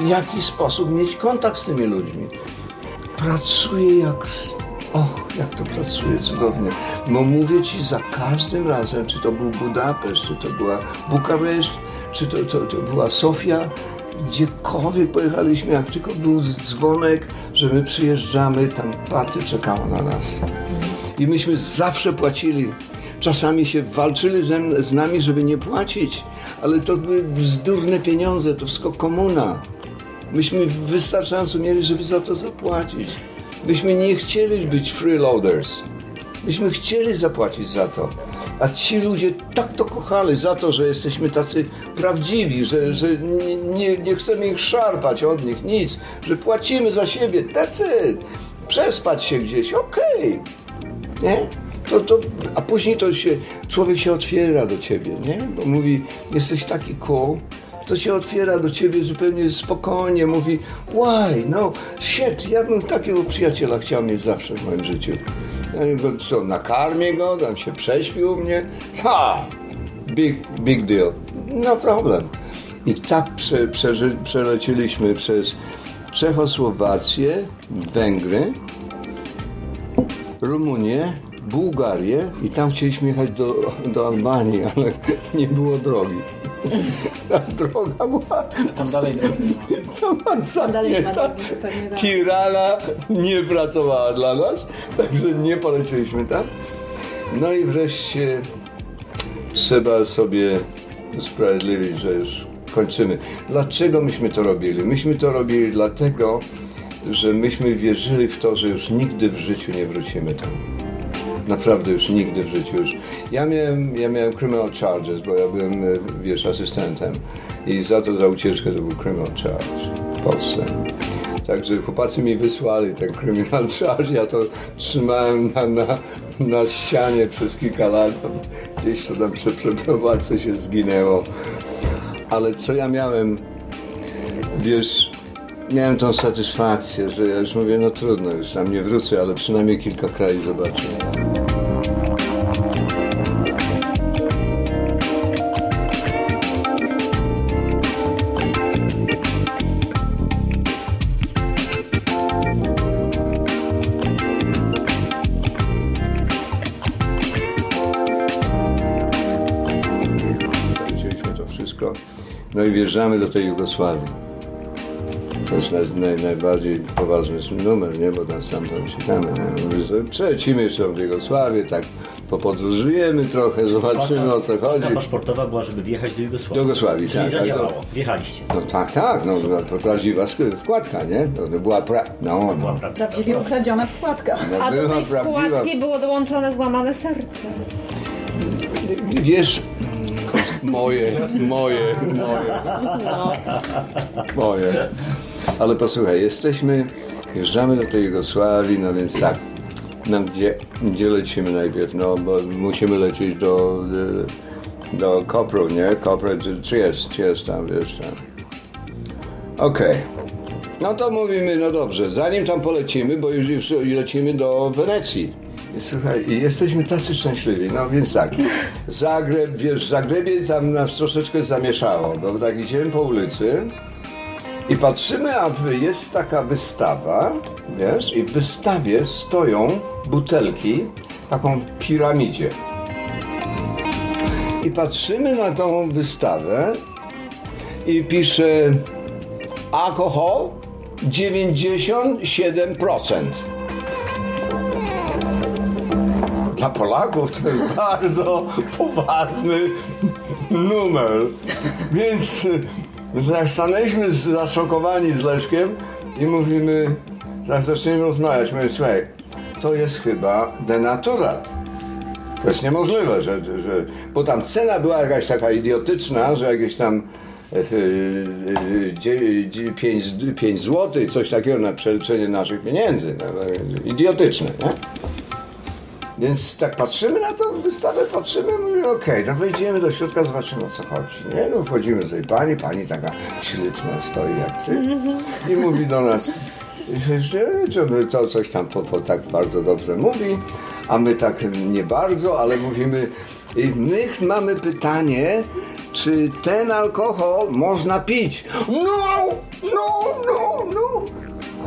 w jakiś sposób mieć kontakt z tymi ludźmi. Pracuję jak... Och, jak to pracuje cudownie. Bo mówię Ci za każdym razem, czy to był Budapeszt, czy to była Bukareszt, czy to, to, to była Sofia, gdziekolwiek pojechaliśmy, jak tylko był dzwonek, że my przyjeżdżamy, tam paty czekała na nas. I myśmy zawsze płacili. Czasami się walczyli ze, z nami, żeby nie płacić, ale to były bzdurne pieniądze, to wszystko komuna. Myśmy wystarczająco mieli, żeby za to zapłacić. Myśmy nie chcieli być freeloaders. Myśmy chcieli zapłacić za to. A ci ludzie tak to kochali za to, że jesteśmy tacy prawdziwi, że, że nie, nie, nie chcemy ich szarpać od nich, nic, że płacimy za siebie, it. Przespać się gdzieś, okej. Nie? To, to, a później to się, człowiek się otwiera do ciebie, nie? Bo mówi, jesteś taki cool, to się otwiera do ciebie zupełnie spokojnie, mówi, why, no, shit, ja bym takiego przyjaciela chciał mieć zawsze w moim życiu. Ja go, co, nakarmię go, tam się prześpi u mnie, ha, big, big deal, no problem. I tak prze, przeży, przeleciliśmy przez Czechosłowację, Węgry, Rumunię, Bułgarię i tam chcieliśmy jechać do, do Albanii, ale nie było drogi. Ta droga była Tam dalej drogi nie ma. tak. Tirana nie pracowała dla nas, także nie poleciliśmy tam. No i wreszcie trzeba sobie usprawiedliwić, że już kończymy. Dlaczego myśmy to robili? Myśmy to robili dlatego, że myśmy wierzyli w to, że już nigdy w życiu nie wrócimy tam. Naprawdę już nigdy w życiu już. Ja miałem, ja miałem criminal charges, bo ja byłem, e, wiesz, asystentem i za to, za ucieczkę to był criminal charge w Polsce. Także chłopacy mi wysłali ten criminal charge, ja to trzymałem na, na, na ścianie przez kilka lat. Gdzieś to tam przy przeprowadzce się zginęło. Ale co ja miałem, wiesz, miałem tą satysfakcję, że ja już mówię, no trudno, już tam nie wrócę, ale przynajmniej kilka krajów zobaczę. No i wjeżdżamy do tej Jugosławii. To jest naj, naj, najbardziej poważny numer, nie? Bo tam sam tam czekamy. Nie? Przelecimy jeszcze w Jugosławię, tak popodróżujemy trochę, zobaczymy o co chodzi. Karta paszportowa była, żeby wjechać do Jugosławii. Do Jugosławii, Czyli tak, tak, zadziałało. to- Wjechaliście. No tak, tak, no to prawdziwa wkładka, nie? To, to była pra... No, Była no, prawdziwa. Prawdziwie ukradziona wkładka. no A do była tej prawdziwa. wkładki było dołączone złamane serce. Wiesz, moje, moje, moje, moje. Ale posłuchaj, jesteśmy, wjeżdżamy do tej Jugosławii, no więc tak, no gdzie, gdzie lecimy najpierw? No bo musimy lecieć do, e, do Kopru, nie? Kopru, czy, czy jest, czy jest tam, wiesz tam. Okej. No to mówimy, no dobrze, zanim tam polecimy, bo już, już lecimy do Wenecji. Słuchaj, jesteśmy tacy szczęśliwi, no więc tak, Zagreb, wiesz, w Zagrebie tam nas troszeczkę zamieszało, bo tak idziemy po ulicy i patrzymy, a jest taka wystawa, wiesz, i w wystawie stoją butelki taką piramidzie. I patrzymy na tą wystawę i pisze alkohol 97%. Dla Polaków to jest bardzo poważny numer. Więc tak stanęliśmy zaszokowani z Leszkiem i mówimy, tak zaczniemy rozmawiać. Mówię, słuchaj, to jest chyba denaturat. To jest niemożliwe, że, że, bo tam cena była jakaś taka idiotyczna, że jakieś tam e, 5, 5 zł, coś takiego na przeliczenie naszych pieniędzy. No, idiotyczne, nie? Więc tak patrzymy na tą wystawę, patrzymy, mówimy, okej, to wejdziemy do środka, zobaczymy o co chodzi. Nie, no wchodzimy do tej pani, pani taka śliczna stoi jak ty i mówi do nas, że to coś tam po, po, tak bardzo dobrze mówi, a my tak nie bardzo, ale mówimy, i my mamy pytanie, czy ten alkohol można pić? No, no, no, no.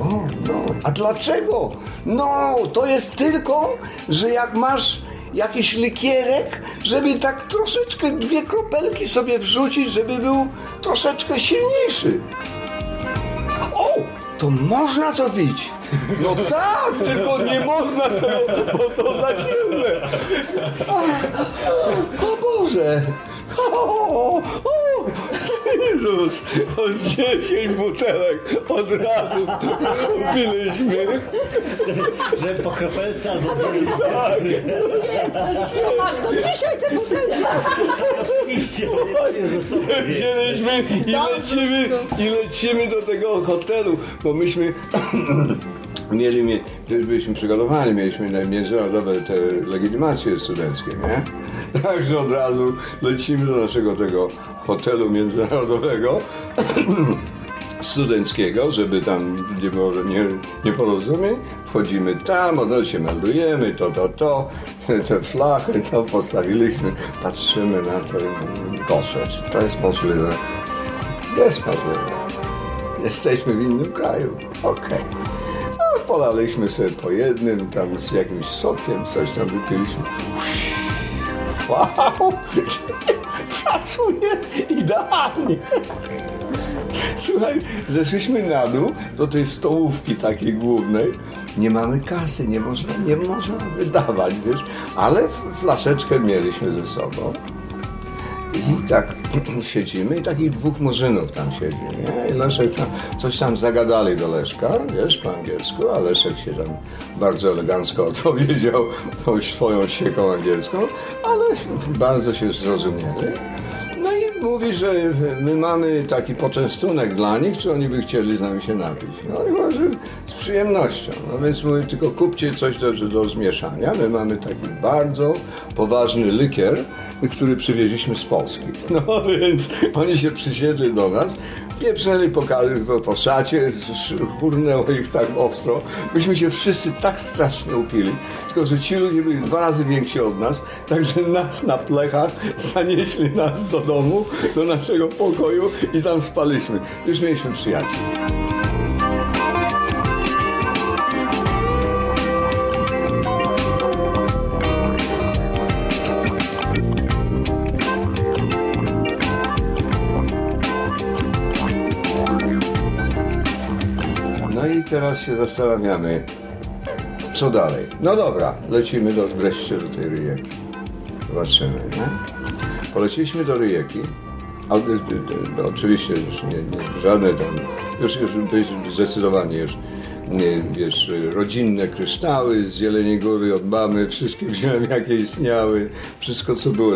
O, no, a dlaczego? No, to jest tylko, że jak masz jakiś likierek, żeby tak troszeczkę dwie kropelki sobie wrzucić, żeby był troszeczkę silniejszy. To można co pić. No tak, tylko nie można tego, bo to za silne. O Boże. O, o, Jezus, o 10 butelek od razu kupiliśmy. Że po kropelce albo No masz do dzisiaj te butelki. oczywiście, bo nie ze sobą. Wzięliśmy i lecimy, i lecimy do tego hotelu, bo myśmy mieli, mie- byliśmy przygotowani, mieliśmy na międzynarodowe te legitymacje studenckie, nie? Także od razu lecimy do naszego tego hotelu międzynarodowego studenckiego, żeby tam nie było nie, nieporozumień. Wchodzimy tam, od razu się meldujemy, to, to, to, te flachy, to postawiliśmy, patrzymy na to i czy to jest możliwe? Jest możliwe. Jesteśmy w innym kraju. Okej. No, polaliśmy sobie po jednym, tam z jakimś sokiem, coś tam wypiliśmy. Wow! Pracuje idealnie. Słuchaj, zeszliśmy na dół do tej stołówki takiej głównej. Nie mamy kasy, nie można, nie można wydawać, wiesz, ale flaszeczkę mieliśmy ze sobą. I tak siedzimy i takich dwóch murzynów tam siedzi, nie? I Leszek tam, coś tam zagadali do Leszka, wiesz, po angielsku, a Leszek się tam bardzo elegancko odpowiedział tą swoją sieką angielską, ale bardzo się zrozumieli. No i mówi, że my mamy taki poczęstunek dla nich, czy oni by chcieli z nami się napić. No i może z przyjemnością. No więc mówi, tylko kupcie coś do, do zmieszania. My mamy taki bardzo poważny likier, który przywieźliśmy z Polski. No więc oni się przysiedli do nas, pieprznęli po, po, po szacie, sz- hurnęło ich tak ostro. Myśmy się wszyscy tak strasznie upili, tylko że ci ludzie byli dwa razy więksi od nas, także nas na plechach zanieśli nas do domu, do naszego pokoju i tam spaliśmy. Już mieliśmy przyjaciół. No i teraz się zastanawiamy, co dalej. No dobra, lecimy do, wreszcie do tej ryjeki. Zobaczymy, nie? Poleciliśmy do ryjeki. Y, y, y, oczywiście już nie, nie, żadne tam, już, już zdecydowanie już, nie, wiesz, rodzinne kryształy z Góry od mamy, wszystkie wziąłem jakie istniały, wszystko co było,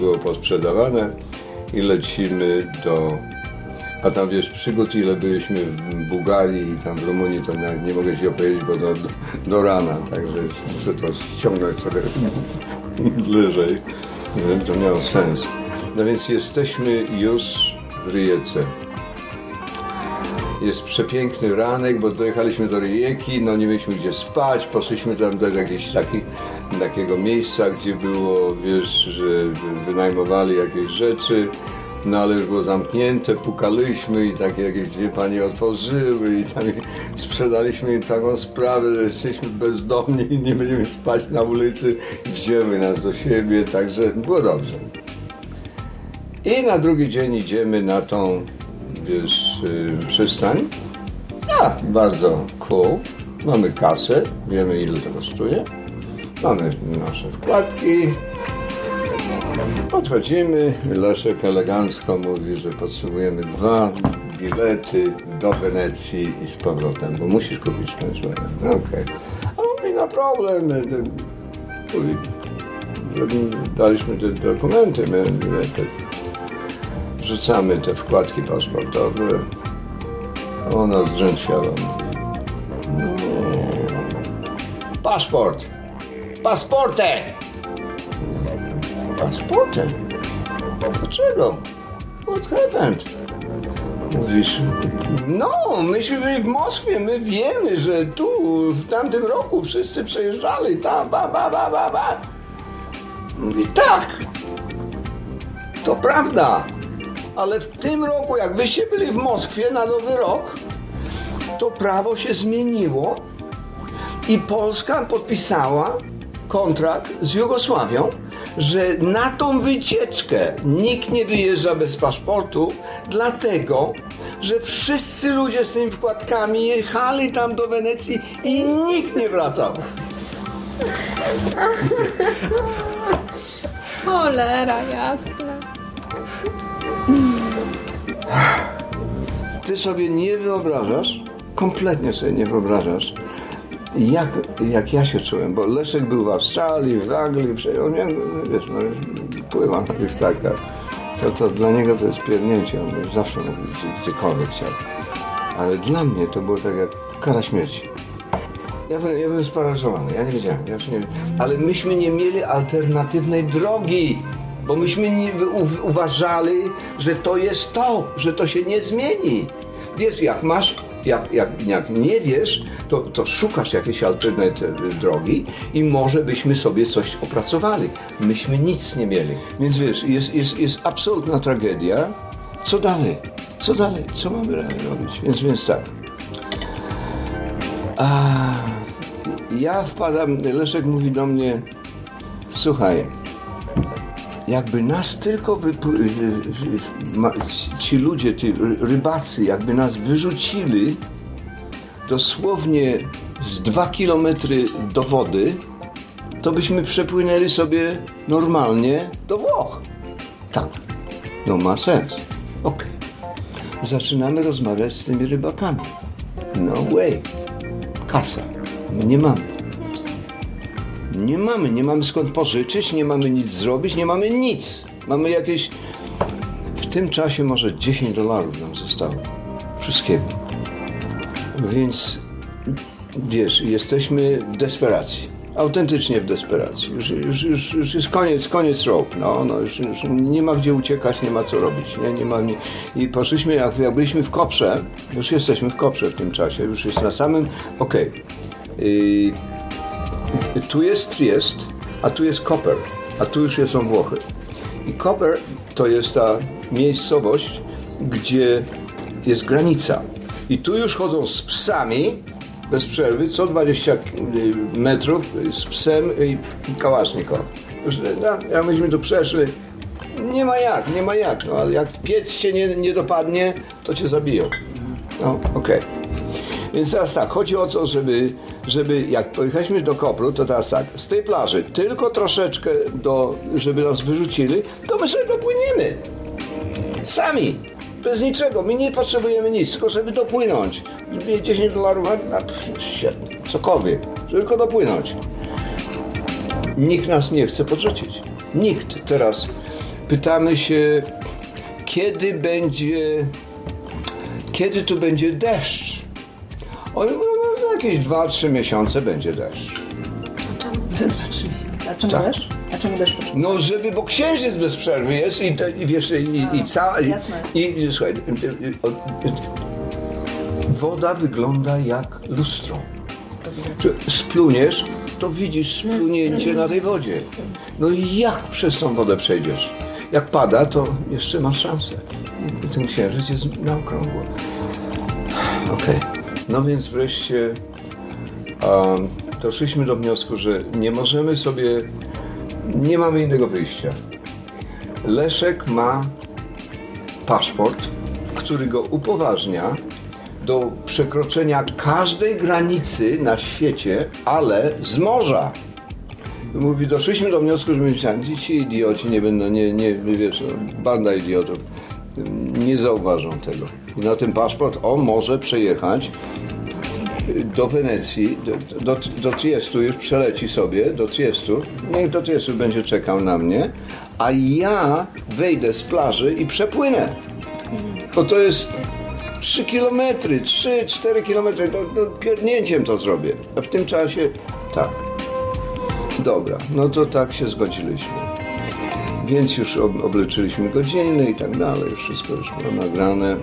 było posprzedawane i lecimy do a tam wiesz, przygód ile byliśmy w Bułgarii i tam w Rumunii, to nie mogę ci opowiedzieć, bo do, do, rana, także muszę to ściągnąć sobie bliżej, to miało sens. No więc jesteśmy już w Ryjece. Jest przepiękny ranek, bo dojechaliśmy do Rijeki, no nie mieliśmy gdzie spać, poszliśmy tam do jakiegoś taki, takiego miejsca, gdzie było, wiesz, że wynajmowali jakieś rzeczy, no ale już było zamknięte, pukaliśmy i takie jakieś dwie panie otworzyły i tam sprzedaliśmy im taką sprawę, że jesteśmy bezdomni i nie będziemy spać na ulicy, wzięły nas do siebie, także było dobrze. I na drugi dzień idziemy na tą, wiesz, y, przystań. A, bardzo cool. Mamy kasę, wiemy ile to kosztuje. Mamy nasze wkładki. Podchodzimy, Leszek elegancko mówi, że potrzebujemy dwa bilety do Wenecji i z powrotem, bo musisz kupić pensjonat. No Okej. A on mówi, no problem. mówi, Daliśmy te dokumenty, my, my te, wrzucamy te wkładki paszportowe. Ona zdrzętwiała. No. Paszport! Pasporte! Paszportem? Dlaczego? What happened? Mówisz, no, myśmy byli w Moskwie, my wiemy, że tu, w tamtym roku wszyscy przejeżdżali, tam, ba, ba, ba, ba, ba. Mówi, tak. To prawda. Ale w tym roku, jak wyście byli w Moskwie na Nowy Rok, to prawo się zmieniło i Polska podpisała kontrakt z Jugosławią, że na tą wycieczkę nikt nie wyjeżdża bez paszportu, dlatego, że wszyscy ludzie z tymi wkładkami jechali tam do Wenecji i nikt nie wracał. Cholera, jasne. Ty sobie nie wyobrażasz, kompletnie sobie nie wyobrażasz, jak, jak ja się czułem, bo Leszek był w Australii, w Anglii, on jak, wiesz, no, pływa na tych statkach. To, to dla niego to jest pierdnięcie, on by zawsze gdzie, gdziekolwiek chciał. Ale dla mnie to było tak jak kara śmierci. Ja byłem, ja byłem sparaliżowany, ja nie wiedziałem, ja już nie Ale myśmy nie mieli alternatywnej drogi, bo myśmy nie, u, uważali, że to jest to, że to się nie zmieni. Wiesz, jak masz, jak, jak, jak nie wiesz, to, to szukasz jakiejś alternatywnej drogi i może byśmy sobie coś opracowali. Myśmy nic nie mieli. Więc wiesz, jest, jest, jest absolutna tragedia. Co dalej? Co dalej? Co mamy robić? Więc, więc tak. A, ja wpadam, Leszek mówi do mnie, słuchaj, jakby nas tylko ci ludzie, ci ry- rybacy, jakby nas wyrzucili dosłownie z dwa kilometry do wody, to byśmy przepłynęli sobie normalnie do Włoch. Tak, no ma sens. Okej. Zaczynamy rozmawiać z tymi rybakami. No way. Kasa. My nie mamy. Nie mamy, nie mamy skąd pożyczyć, nie mamy nic zrobić, nie mamy nic. Mamy jakieś. W tym czasie może 10 dolarów nam zostało. Wszystkiego. Więc wiesz, jesteśmy w desperacji. Autentycznie w desperacji. Już, już, już, już jest koniec, koniec rope. No, no, już, już nie ma gdzie uciekać, nie ma co robić. Nie, nie ma, nie. I poszliśmy, jak, jak byliśmy w Koprze, już jesteśmy w Koprze w tym czasie, już jest na samym, okej. Y, tu jest Triest, a tu jest Koper, a tu już są Włochy. I Koper to jest ta miejscowość, gdzie jest granica. I tu już chodzą z psami bez przerwy, co 20 metrów z psem i kałasznikow. Już, no, jak myśmy tu przeszli, nie ma jak, nie ma jak, no ale jak piec cię nie, nie dopadnie, to cię zabiją. No, okej. Więc teraz tak, chodzi o to, żeby, żeby jak pojechaliśmy do Kopru, to teraz tak, z tej plaży tylko troszeczkę, do, żeby nas wyrzucili, to my sobie dopłyniemy. Sami. Bez niczego. My nie potrzebujemy nic, tylko żeby dopłynąć. 10 dolarów na, cokolwiek. Żeby tylko dopłynąć. Nikt nas nie chce podrzucić. Nikt. Teraz pytamy się, kiedy będzie, kiedy tu będzie deszcz? Oni mówią, no, za jakieś 2-3 miesiące będzie deszcz. Za dwa, trzy miesiące. A czemu Tak. deszcz? A deszcz potrzebny? No, żeby, bo księżyc bez przerwy jest i, i wiesz, i, i cała... I, jasne. i, i słuchaj, woda wygląda jak lustro. Spluniesz, to widzisz splunięcie na tej wodzie. No i jak przez tą wodę przejdziesz? Jak pada, to jeszcze masz szansę. I ten księżyc jest na okrągło. Okej. No więc wreszcie um, doszliśmy do wniosku, że nie możemy sobie, nie mamy innego wyjścia. Leszek ma paszport, który go upoważnia do przekroczenia każdej granicy na świecie, ale z morza. Mówi, doszliśmy do wniosku, że my myślałem, ci idioci nie będą, nie, nie, wiesz, banda idiotów, nie zauważą tego. I na ten paszport on może przejechać do Wenecji, do, do, do Triestu, już przeleci sobie do Triestu, niech do Triestu będzie czekał na mnie, a ja wejdę z plaży i przepłynę. Bo to jest 3 kilometry, 3-4 kilometry, to, to pierdnięciem to zrobię. A w tym czasie tak. Dobra, no to tak się zgodziliśmy. Więc już ob- obliczyliśmy godziny i tak dalej, wszystko już było nagrane.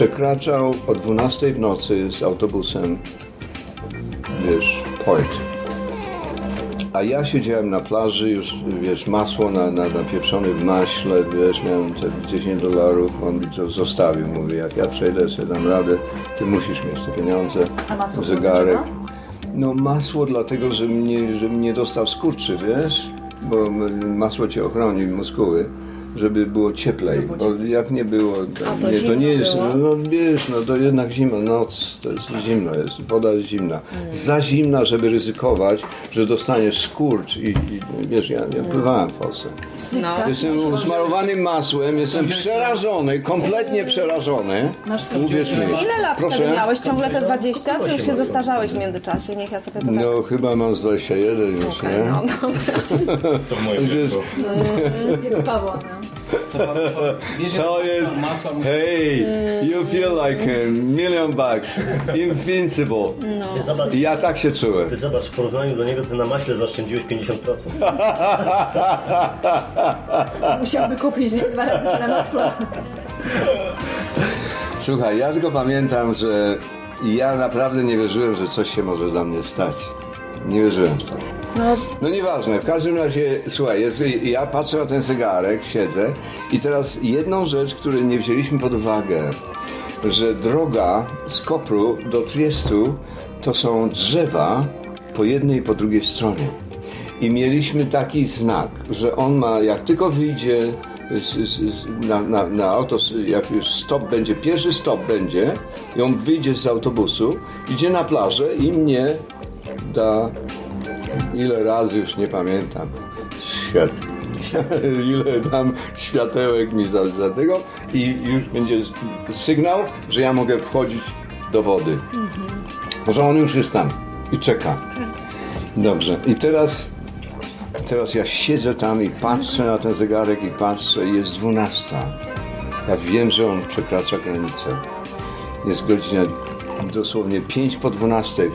Przekraczał o 12 w nocy z autobusem, wiesz, point. A ja siedziałem na plaży, już wiesz, masło na, na, napieprzone w maśle, wiesz, miałem te 10 dolarów, on mi to zostawił, mówi, jak ja przejdę, sobie dam radę, ty musisz mieć te pieniądze, A masło zegarek. No masło dlatego, że mnie, że mnie dostał skurczy, wiesz, bo masło cię ochroni, muskuły. Żeby było cieplej, bo jak nie było, to, to nie, to nie jest, było? no wiesz, no to jednak zimno, noc, to jest zimno jest, woda jest zimna. Za zimna, żeby ryzykować, że dostaniesz skurcz i, i wiesz, ja nie pływałem w Polsce. No. Jestem smarowanym masłem, jestem przerażony, kompletnie przerażony. Uwierz mi. Ile lat Proszę. miałeś? Ciągle te 20? Czy już się zestarzałeś w międzyczasie? Niech ja sobie to tak... No chyba mam z 21 już, Okej, nie? no, no, To wieku. Wiek Pawła, no. To jest, hey, you feel like a million bucks, invincible. Ty zobacz, ja tak się czułem. ty zobacz, w porównaniu do niego ty na maśle zaoszczędziłeś 50%. Musiałby kupić nie, dwa razy tyle masła. Słuchaj, ja tylko pamiętam, że ja naprawdę nie wierzyłem, że coś się może dla mnie stać. Nie wierzyłem w to. No, No nieważne, w każdym razie, słuchaj, jest, ja patrzę na ten zegarek, siedzę i teraz jedną rzecz, której nie wzięliśmy pod uwagę, że droga z Kopru do Triestu to są drzewa po jednej i po drugiej stronie. I mieliśmy taki znak, że on ma, jak tylko wyjdzie na, na, na auto, jak już stop będzie, pierwszy stop będzie i on wyjdzie z autobusu, idzie na plażę i mnie da ile razy już nie pamiętam. Świat. Ile tam światełek mi za, za tego i już będzie sygnał, że ja mogę wchodzić do wody. Może on już jest tam i czeka. Dobrze. I teraz, teraz ja siedzę tam i patrzę na ten zegarek i patrzę i jest 12. Ja wiem, że on przekracza granicę. Jest godzina dosłownie 5 po 12.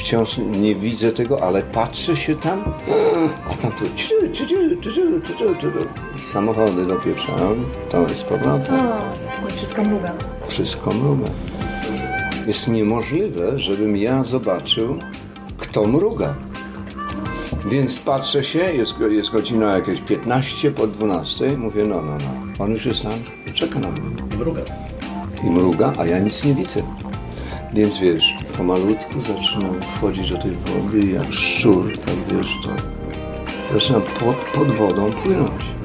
Wciąż nie widzę tego, ale patrzę się tam, a tam ciu. samochody dopieprzają, to jest powrotem. i wszystko mruga. Wszystko mruga. Jest niemożliwe, żebym ja zobaczył, kto mruga. Więc patrzę się, jest, jest godzina jakieś 15 po 12, mówię, no, no, no, on już jest tam, czeka na mnie Druga. i mruga, a ja nic nie widzę. Więc wiesz, pomalutku zaczynam wchodzić do tej wody i jak szczur, tak wiesz, to zaczynam pod, pod wodą płynąć.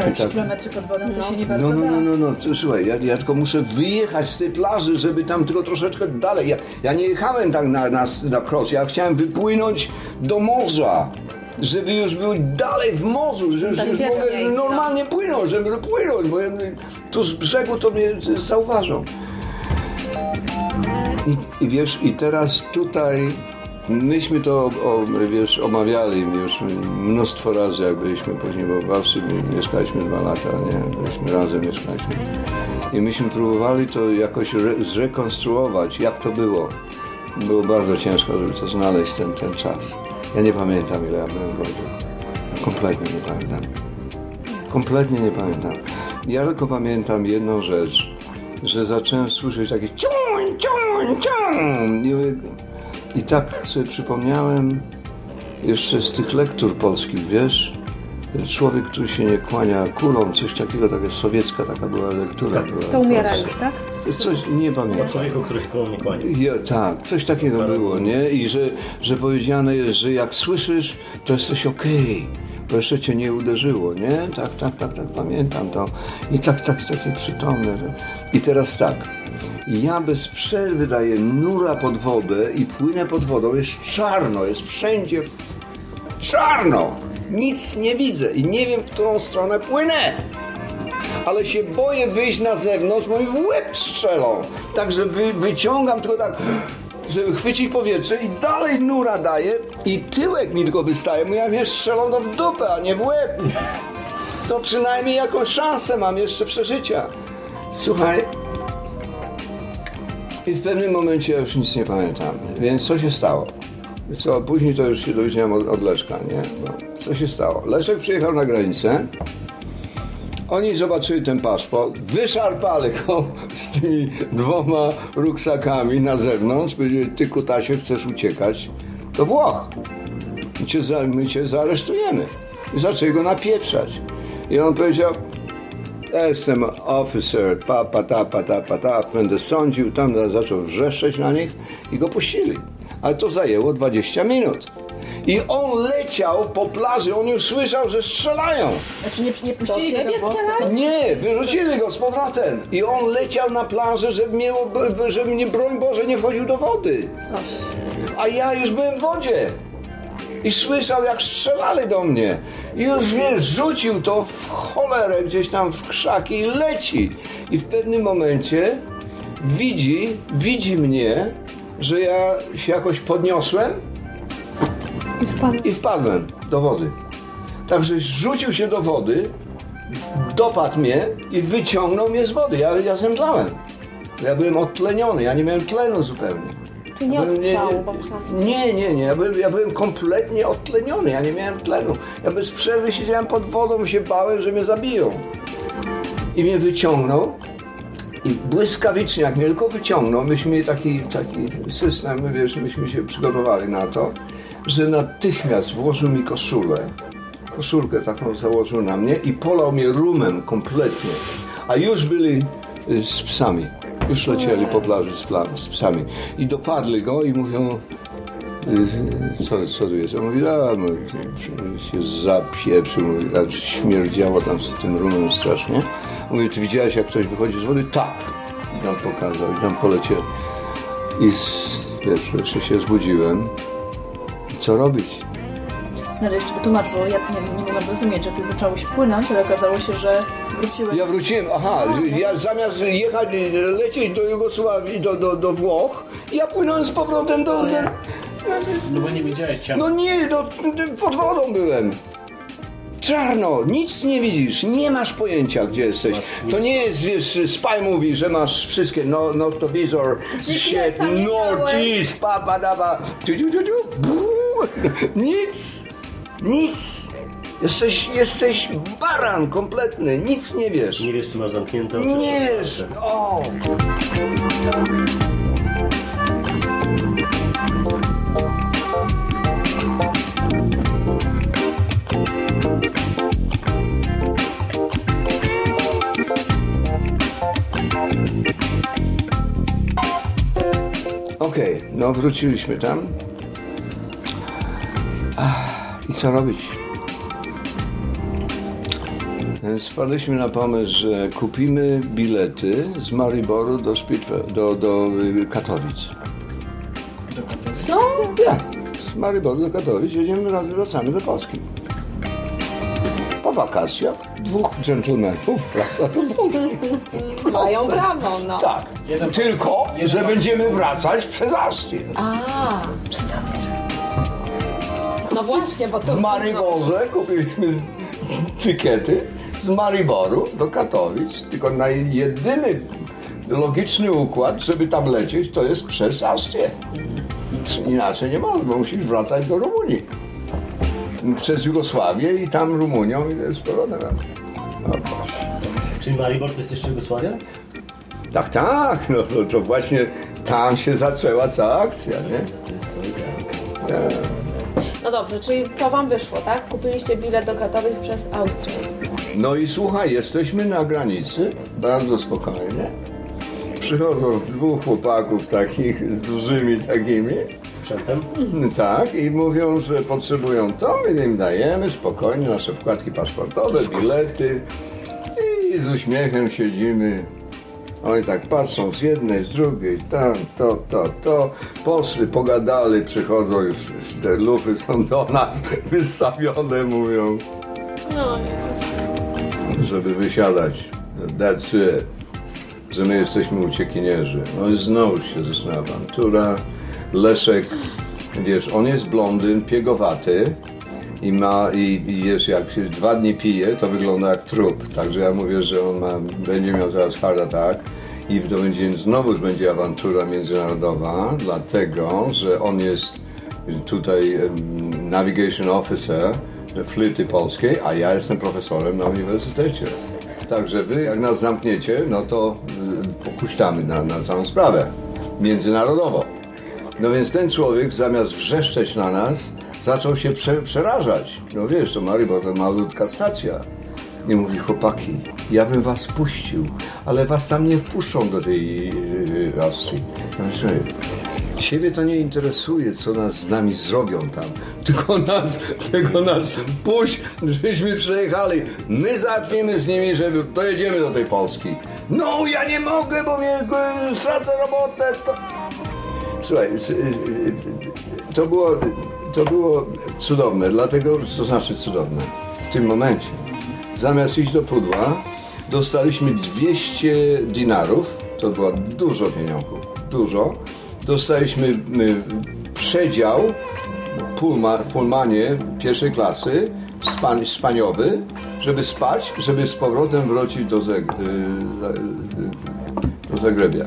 3 tak- kilometry pod wodą to się nie bardzo No, no, no, no, no, słuchaj, ja, ja tylko muszę wyjechać z tej plaży, żeby tam tylko troszeczkę dalej. Ja, ja nie jechałem tak na, na, na cross, ja chciałem wypłynąć do morza. Żeby już był dalej w morzu, że już, już mogę no. normalnie płynąć, żeby płynąć, bo ja, tu z brzegu to mnie zauważą. I, I wiesz, i teraz tutaj myśmy to o, wiesz, omawiali już mnóstwo razy, jak byliśmy później, w Warszawie mieszkaliśmy dwa lata, nie? Byliśmy razem mieszkaliśmy. I myśmy próbowali to jakoś re, zrekonstruować, jak to było. Było bardzo ciężko, żeby to znaleźć, ten, ten czas. Ja nie pamiętam, ile ja byłem w wodzie. Kompletnie nie pamiętam. Kompletnie nie pamiętam. Ja tylko pamiętam jedną rzecz, że zacząłem słyszeć takie ciuń, ciuń, ciuń. I, I tak sobie przypomniałem jeszcze z tych lektur polskich, wiesz? Człowiek, który się nie kłania kulą, coś takiego, taka sowiecka taka była lektura. była To umiera polska. już, tak? Coś, nie pamiętam. Człowieku, który się koło mnie kłania. Ja, tak, coś takiego było, nie? I że, że powiedziane jest, że jak słyszysz, to jesteś okej, bo jeszcze cię nie uderzyło, nie? Tak, tak, tak, tak, pamiętam to. I tak, tak, takie przytomne. I teraz tak, ja bez przerwy daję nura pod wodę i płynę pod wodą, jest czarno, jest wszędzie czarno. Nic nie widzę i nie wiem, w którą stronę płynę ale się boję wyjść na zewnątrz, bo mi w łeb strzelą. Także wy, wyciągam tylko tak, żeby chwycić powietrze i dalej nura daję i tyłek mi tylko wystaje, bo ja strzelą to w dupę, a nie w łeb. To przynajmniej jakąś szansę mam jeszcze przeżycia. Słuchaj, i w pewnym momencie ja już nic nie pamiętam. Więc co się stało? Co, później to już się dowiedziałem od, od Leszka, nie? No, co się stało? Leszek przyjechał na granicę. Oni zobaczyli ten paszport, wyszarpali go z tymi dwoma ruksakami na zewnątrz. Powiedzieli, ty kutasie chcesz uciekać do Włoch. cię za, my cię zaaresztujemy. I zaczęli go napieprzać. I on powiedział, jestem officer, pa, pa, ta, pa, ta, pa, ta, będę sądził, tam zaczął wrzeszczeć na nich i go puścili. Ale to zajęło 20 minut. I on leciał po plaży, on już słyszał, że strzelają. Znaczy nie, nie puścili go? Nie, wyrzucili go z powrotem. I on leciał na plażę, żeby, miał, żeby nie, broń Boże, nie wchodził do wody. A ja już byłem w wodzie. I słyszał, jak strzelali do mnie. I już, wiesz, rzucił to w cholerę gdzieś tam w krzaki i leci. I w pewnym momencie widzi, widzi mnie, że ja się jakoś podniosłem I spadł. i wpadłem do wody. Także rzucił się do wody, dopadł mnie i wyciągnął mnie z wody. Ja, ja zemdlałem. Ja byłem odtleniony, ja nie miałem tlenu zupełnie. Czy nie odstrzału, bo myślałam, że... nie, nie, nie. Ja byłem, ja byłem kompletnie odtleniony, ja nie miałem tlenu. Ja bez przerwy siedziałem pod wodą się bałem, że mnie zabiją. I mnie wyciągnął i błyskawicznie, jak mnie tylko wyciągnął, myśmy mieli taki, taki system, wiesz, myśmy się przygotowali na to, że natychmiast włożył mi koszulę. Koszulkę taką założył na mnie i polał mnie rumem kompletnie. A już byli y, z psami. Już lecieli po plaży z, pla- z psami. I dopadli go i mówią, y, co, co tu jest? On mówi, a, no, się zapieprzył, mówi, a śmierdziało tam z tym rumem strasznie. Mówi, czy widziałeś jak ktoś wychodzi z wody? Tak. I nam pokazał, i tam poleciał. I z, wiesz, się zbudziłem. Co robić? No ale jeszcze wytłumacz, bo ja nie, nie mogłam zrozumieć, że ty zacząłeś płynąć, ale okazało się, że wróciłeś. Ja wróciłem, aha, że ja zamiast jechać, lecieć do Jugosławii, do, do, do Włoch, ja płynąłem z powrotem do... do No bo nie widziałeś ciała. no nie, do, pod wodą byłem. Czarno, nic nie widzisz, nie masz pojęcia, gdzie jesteś. To nie jest, wiesz, Spy mówi, że masz wszystkie, no, no to wizor, miałeś. east, papa, daba, tu, tu, tu, buu. nic, nic. Jesteś, jesteś baran kompletny, nic nie wiesz. Nie wiesz, czy masz zamknięte oczy. Nie wiesz, o. Okej, no wróciliśmy tam. I co robić? Więc Wpadliśmy na pomysł, że kupimy bilety z Mariboru do, Spitwe, do, do y, Katowic. Do Katowic. Co? Ja, z Mariboru do Katowic jedziemy, wrac- wracamy do Polski. Po wakacjach dwóch dżentelmenów wraca do Polski. Mają prawo, no. Tak, tylko, że będziemy wracać przez Austrię. A, przez Austrię. No właśnie, bo to... W Mariborze kupiliśmy tykety z Mariboru do Katowic, tylko na jedyny logiczny układ, żeby tam lecieć, to jest przez Austrię. Inaczej nie można, bo musisz wracać do Rumunii. Przez Jugosławię i tam Rumunią i z powrotem. No. Czyli Maribor to jest jeszcze Jugosławia? tak, tak, no to, to właśnie tam się zaczęła cała akcja, nie? To jest Solidarka. No dobrze, czyli to wam wyszło, tak? Kupiliście bilet do Katowic przez Austrię. No i słuchaj, jesteśmy na granicy, bardzo spokojnie. Przychodzą dwóch chłopaków takich z dużymi takimi, Sprzętem? tak, i mówią, że potrzebują to, my im dajemy spokojnie nasze wkładki paszportowe, bilety i z uśmiechem siedzimy. Oni tak patrzą z jednej, z drugiej, tam, to, to, to. Poszli, pogadali, przychodzą już, już te lufy są do nas wystawione, mówią, No, żeby wysiadać. That's it. Że my jesteśmy uciekinierzy. No i znowu się zaczyna awantura. Leszek, wiesz, on jest blondyn, piegowaty i ma, i, i jest jak się dwa dni pije, to wygląda jak trup. Także ja mówię, że on ma, będzie miał zaraz hard attack i to będzie, znowuż będzie awantura międzynarodowa, dlatego, że on jest tutaj navigation officer flyty polskiej, a ja jestem profesorem na uniwersytecie. Także wy, jak nas zamkniecie, no to y, pokuśtamy na, na całą sprawę międzynarodowo. No więc ten człowiek zamiast wrzeszczeć na nas, zaczął się prze, przerażać. No wiesz, to Maribor to malutka stacja. I mówi, chłopaki, ja bym was puścił, ale was tam nie wpuszczą do tej yy, Austrii. Ja mówię, "Słuchaj, Ciebie to nie interesuje, co nas z nami zrobią tam. Tylko nas, tylko nas puść, żeśmy przyjechali. My załatwimy z nimi, żeby dojedziemy do tej Polski. No, ja nie mogę, bo mnie e, stracę robotę. To... Słuchaj, c- y, y, to było, to było cudowne, dlatego, to znaczy cudowne, w tym momencie. Zamiast iść do pudła, dostaliśmy 200 dinarów, to było dużo pieniążków, dużo. Dostaliśmy y, przedział pulma, w pulmanie pierwszej klasy, span, spaniowy, żeby spać, żeby z powrotem wrócić do, Zeg, y, y, do Zagrebia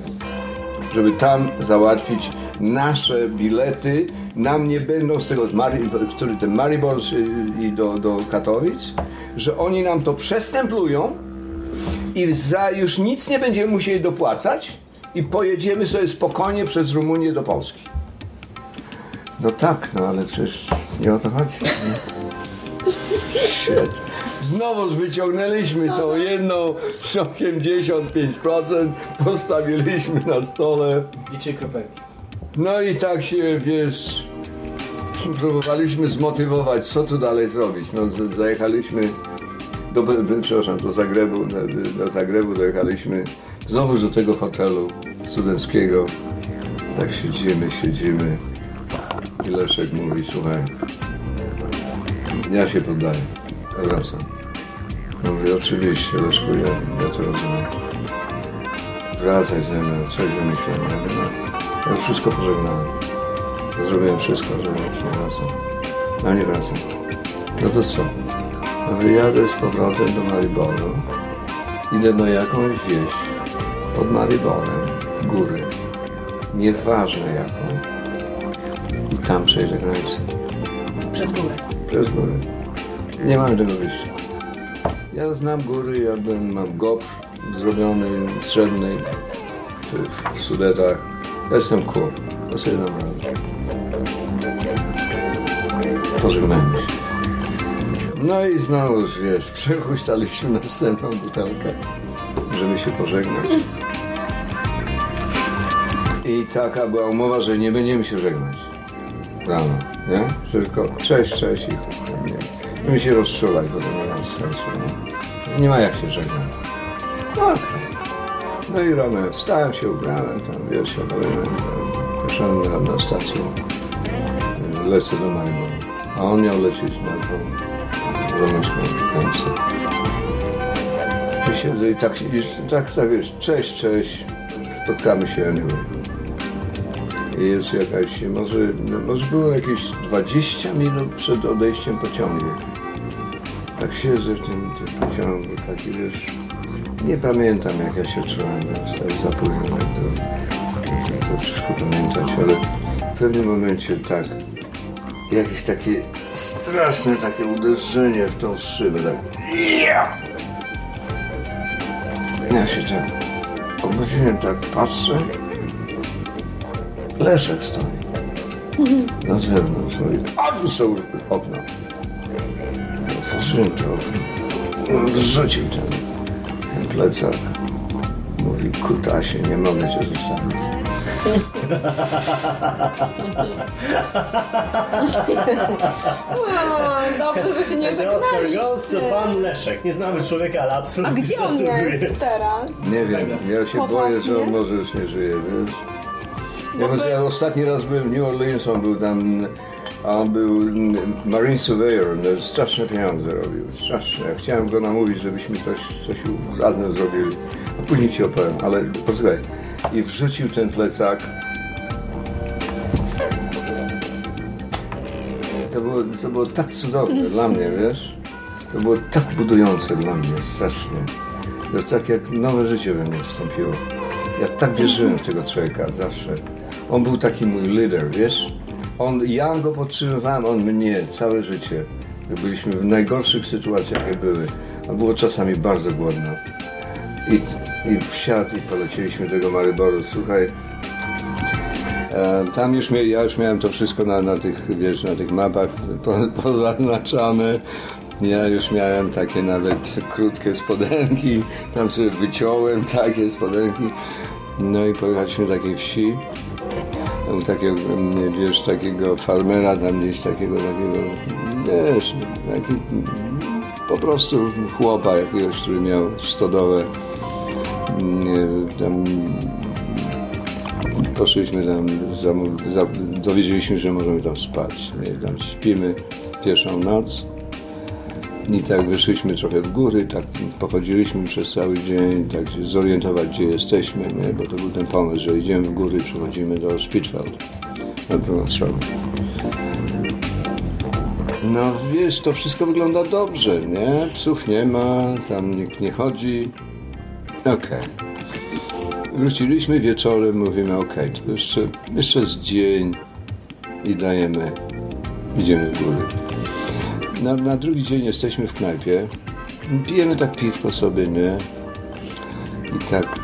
żeby tam załatwić nasze bilety. Nam nie będą z tego, z który ten Maribor y, i do, do Katowic, że oni nam to przestemplują i za już nic nie będziemy musieli dopłacać i pojedziemy sobie spokojnie przez Rumunię do Polski. No tak, no ale przecież nie o to chodzi. Shit. Znowu wyciągnęliśmy tą jedną z 85%, postawiliśmy na stole. I trzy kropelki. No i tak się, wiesz, próbowaliśmy zmotywować, co tu dalej zrobić. No, zajechaliśmy do, przepraszam, do Zagrebu, do, Zagrebu dojechaliśmy znowu do tego hotelu studenckiego. Tak siedzimy, siedzimy. I Leszek mówi, słuchaj, ja się poddaję, ja wracam. Ja mówię, oczywiście, Leszku, ja, ja to rozumiem. Wracaj ze mną, coś wymyślimy. Ja no, ja wszystko pożegnałem. Zrobiłem wszystko, że już nie wracam. No nie wracam. No to co? No wyjadę z powrotem do Mariboru. Idę na jakąś wieś pod Mariborem, w góry. Nieważne jaką. I tam przejdę granicę. Przez górę. Przez góry. Nie mam tego wyjścia. Ja znam góry, ja bym, mam gop zrobiony, w, w Sudetach. Ja jestem cool. Sobie dam radę. Pożegnajmy się. No i znowu, wiesz, przechuśtaliśmy następną butelkę, żeby się pożegnać. I taka była umowa, że nie będziemy się żegnać rano, nie? Tylko cześć, cześć i chuj, nie. Będziemy się rozczulać, bo to nie ma sensu, nie? Nie ma jak się żegnać. Okej. No i rano wstałem się, ubrałem, tam wiesz, siadałem, poszedłem na, na stację, lecę do Mariboru, a on miał lecieć na tą romęską granicę. I siedzę i tak, i tak, tak wiesz, cześć, cześć, spotkamy się anyway. I jest jakaś, może, no, może było jakieś 20 minut przed odejściem pociągu. Tak siedzę w tym, tym pociągu, taki wiesz, nie pamiętam jak ja się czułem, bo tak za późno, jak to, to wszystko pamiętać, ale w pewnym momencie tak, jakieś takie straszne takie uderzenie w tą szybę, tak. Ja! Się tak obróciłem, tak patrzę. Leszek stoi. Na zewnątrz. Mówi, otwórz to okno. Otworzyłem to okno. Zrzucił ten, ten plecak. Mówi, kutasie, nie mogę cię zostawić. O, dobrze, że się nie Oscar. Goes to pan Leszek. Nie znamy człowieka, ale A absolutnie gdzie on pasuje. jest teraz? Nie wiem, ja się boję, że on może już nie żyje, wiesz? Ja, Bo to- ja ostatni raz byłem w New Orleans, on był tam, a on był Marine Surveyor, no, straszne pieniądze robił, straszne. Ja chciałem go namówić, żebyśmy coś, coś razem zrobili, a później ci opowiem, ale posłuchaj. I wrzucił ten plecak. To było, to było tak cudowne dla mnie, wiesz? To było tak budujące dla mnie, strasznie. To tak jak nowe życie we mnie wstąpiło. Ja tak wierzyłem w tego człowieka zawsze. On był taki mój lider, wiesz? On, ja go podtrzymywałem, on mnie całe życie. Byliśmy w najgorszych sytuacjach, jakie były. A było czasami bardzo głodno. I, i wsiadł i polecieliśmy tego Maryboru. Słuchaj, Tam już ja już miałem to wszystko na, na tych, wiesz, na tych mapach po, pozaznaczane. Ja już miałem takie nawet krótkie spodenki, tam sobie wyciąłem takie spodenki. No i pojechaliśmy do takiej wsi. Tam takiego, mm, wiesz, takiego farmera, tam gdzieś takiego, takiego, wiesz, taki, po prostu chłopa jakiegoś, który miał stodołę. Mm, Tam poszliśmy tam, dowiedzieliśmy, że możemy tam spać. Tam śpimy pierwszą noc. I tak wyszliśmy trochę w góry, tak pochodziliśmy przez cały dzień, tak się zorientować, gdzie jesteśmy, nie? bo to był ten pomysł, że idziemy w góry przychodzimy do Spitfeld na drugą. No wiesz, to wszystko wygląda dobrze, nie? Psów nie ma, tam nikt nie chodzi. Okej. Wróciliśmy wieczorem, mówimy, okej, to jeszcze, jeszcze z dzień i dajemy, idziemy w góry. Na, na drugi dzień jesteśmy w knajpie, pijemy tak piwko sobie, nie? I tak,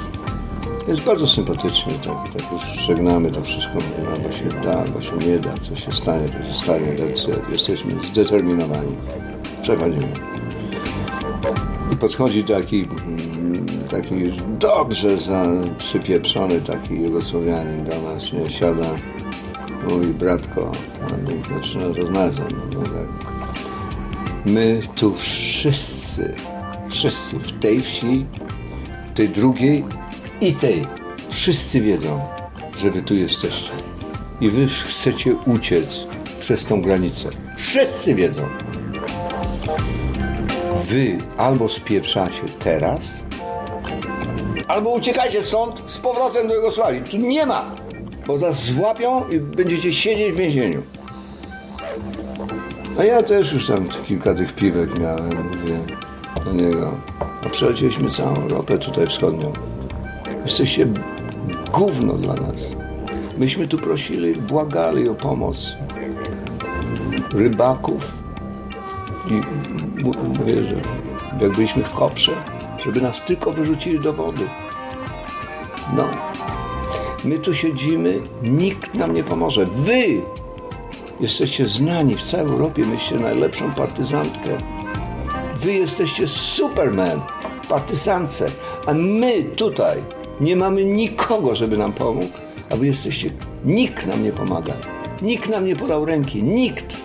jest bardzo sympatycznie, tak, tak już żegnamy to wszystko, mówimy, albo się da, albo się nie da, co się stanie, to się stanie, więc jesteśmy zdeterminowani. Przechodzimy. I podchodzi taki, mm, taki już dobrze za, przypieprzony taki Jugosłowianin do nas, nie, siada, mówi, bratko, tam, i zaczyna rozmawiać no tak. My tu wszyscy, wszyscy w tej wsi, tej drugiej i tej, wszyscy wiedzą, że wy tu jesteście. I wy chcecie uciec przez tą granicę. Wszyscy wiedzą. Wy albo spieprzacie teraz, albo uciekajcie stąd z powrotem do Jugosławii. Tu nie ma, bo was złapią i będziecie siedzieć w więzieniu. A ja też już tam kilka tych piwek miałem, mówię do niego. A przelecieliśmy całą Europę tutaj wschodnią. Jesteście gówno dla nas. Myśmy tu prosili, błagali o pomoc. Rybaków i mówię, że jak byliśmy w koprze, żeby nas tylko wyrzucili do wody. No. My tu siedzimy, nikt nam nie pomoże. Wy Jesteście znani w całej Europie, myślicie najlepszą partyzantkę. Wy jesteście Superman, partyzance, a my tutaj nie mamy nikogo, żeby nam pomógł, a wy jesteście, nikt nam nie pomaga. Nikt nam nie podał ręki, nikt.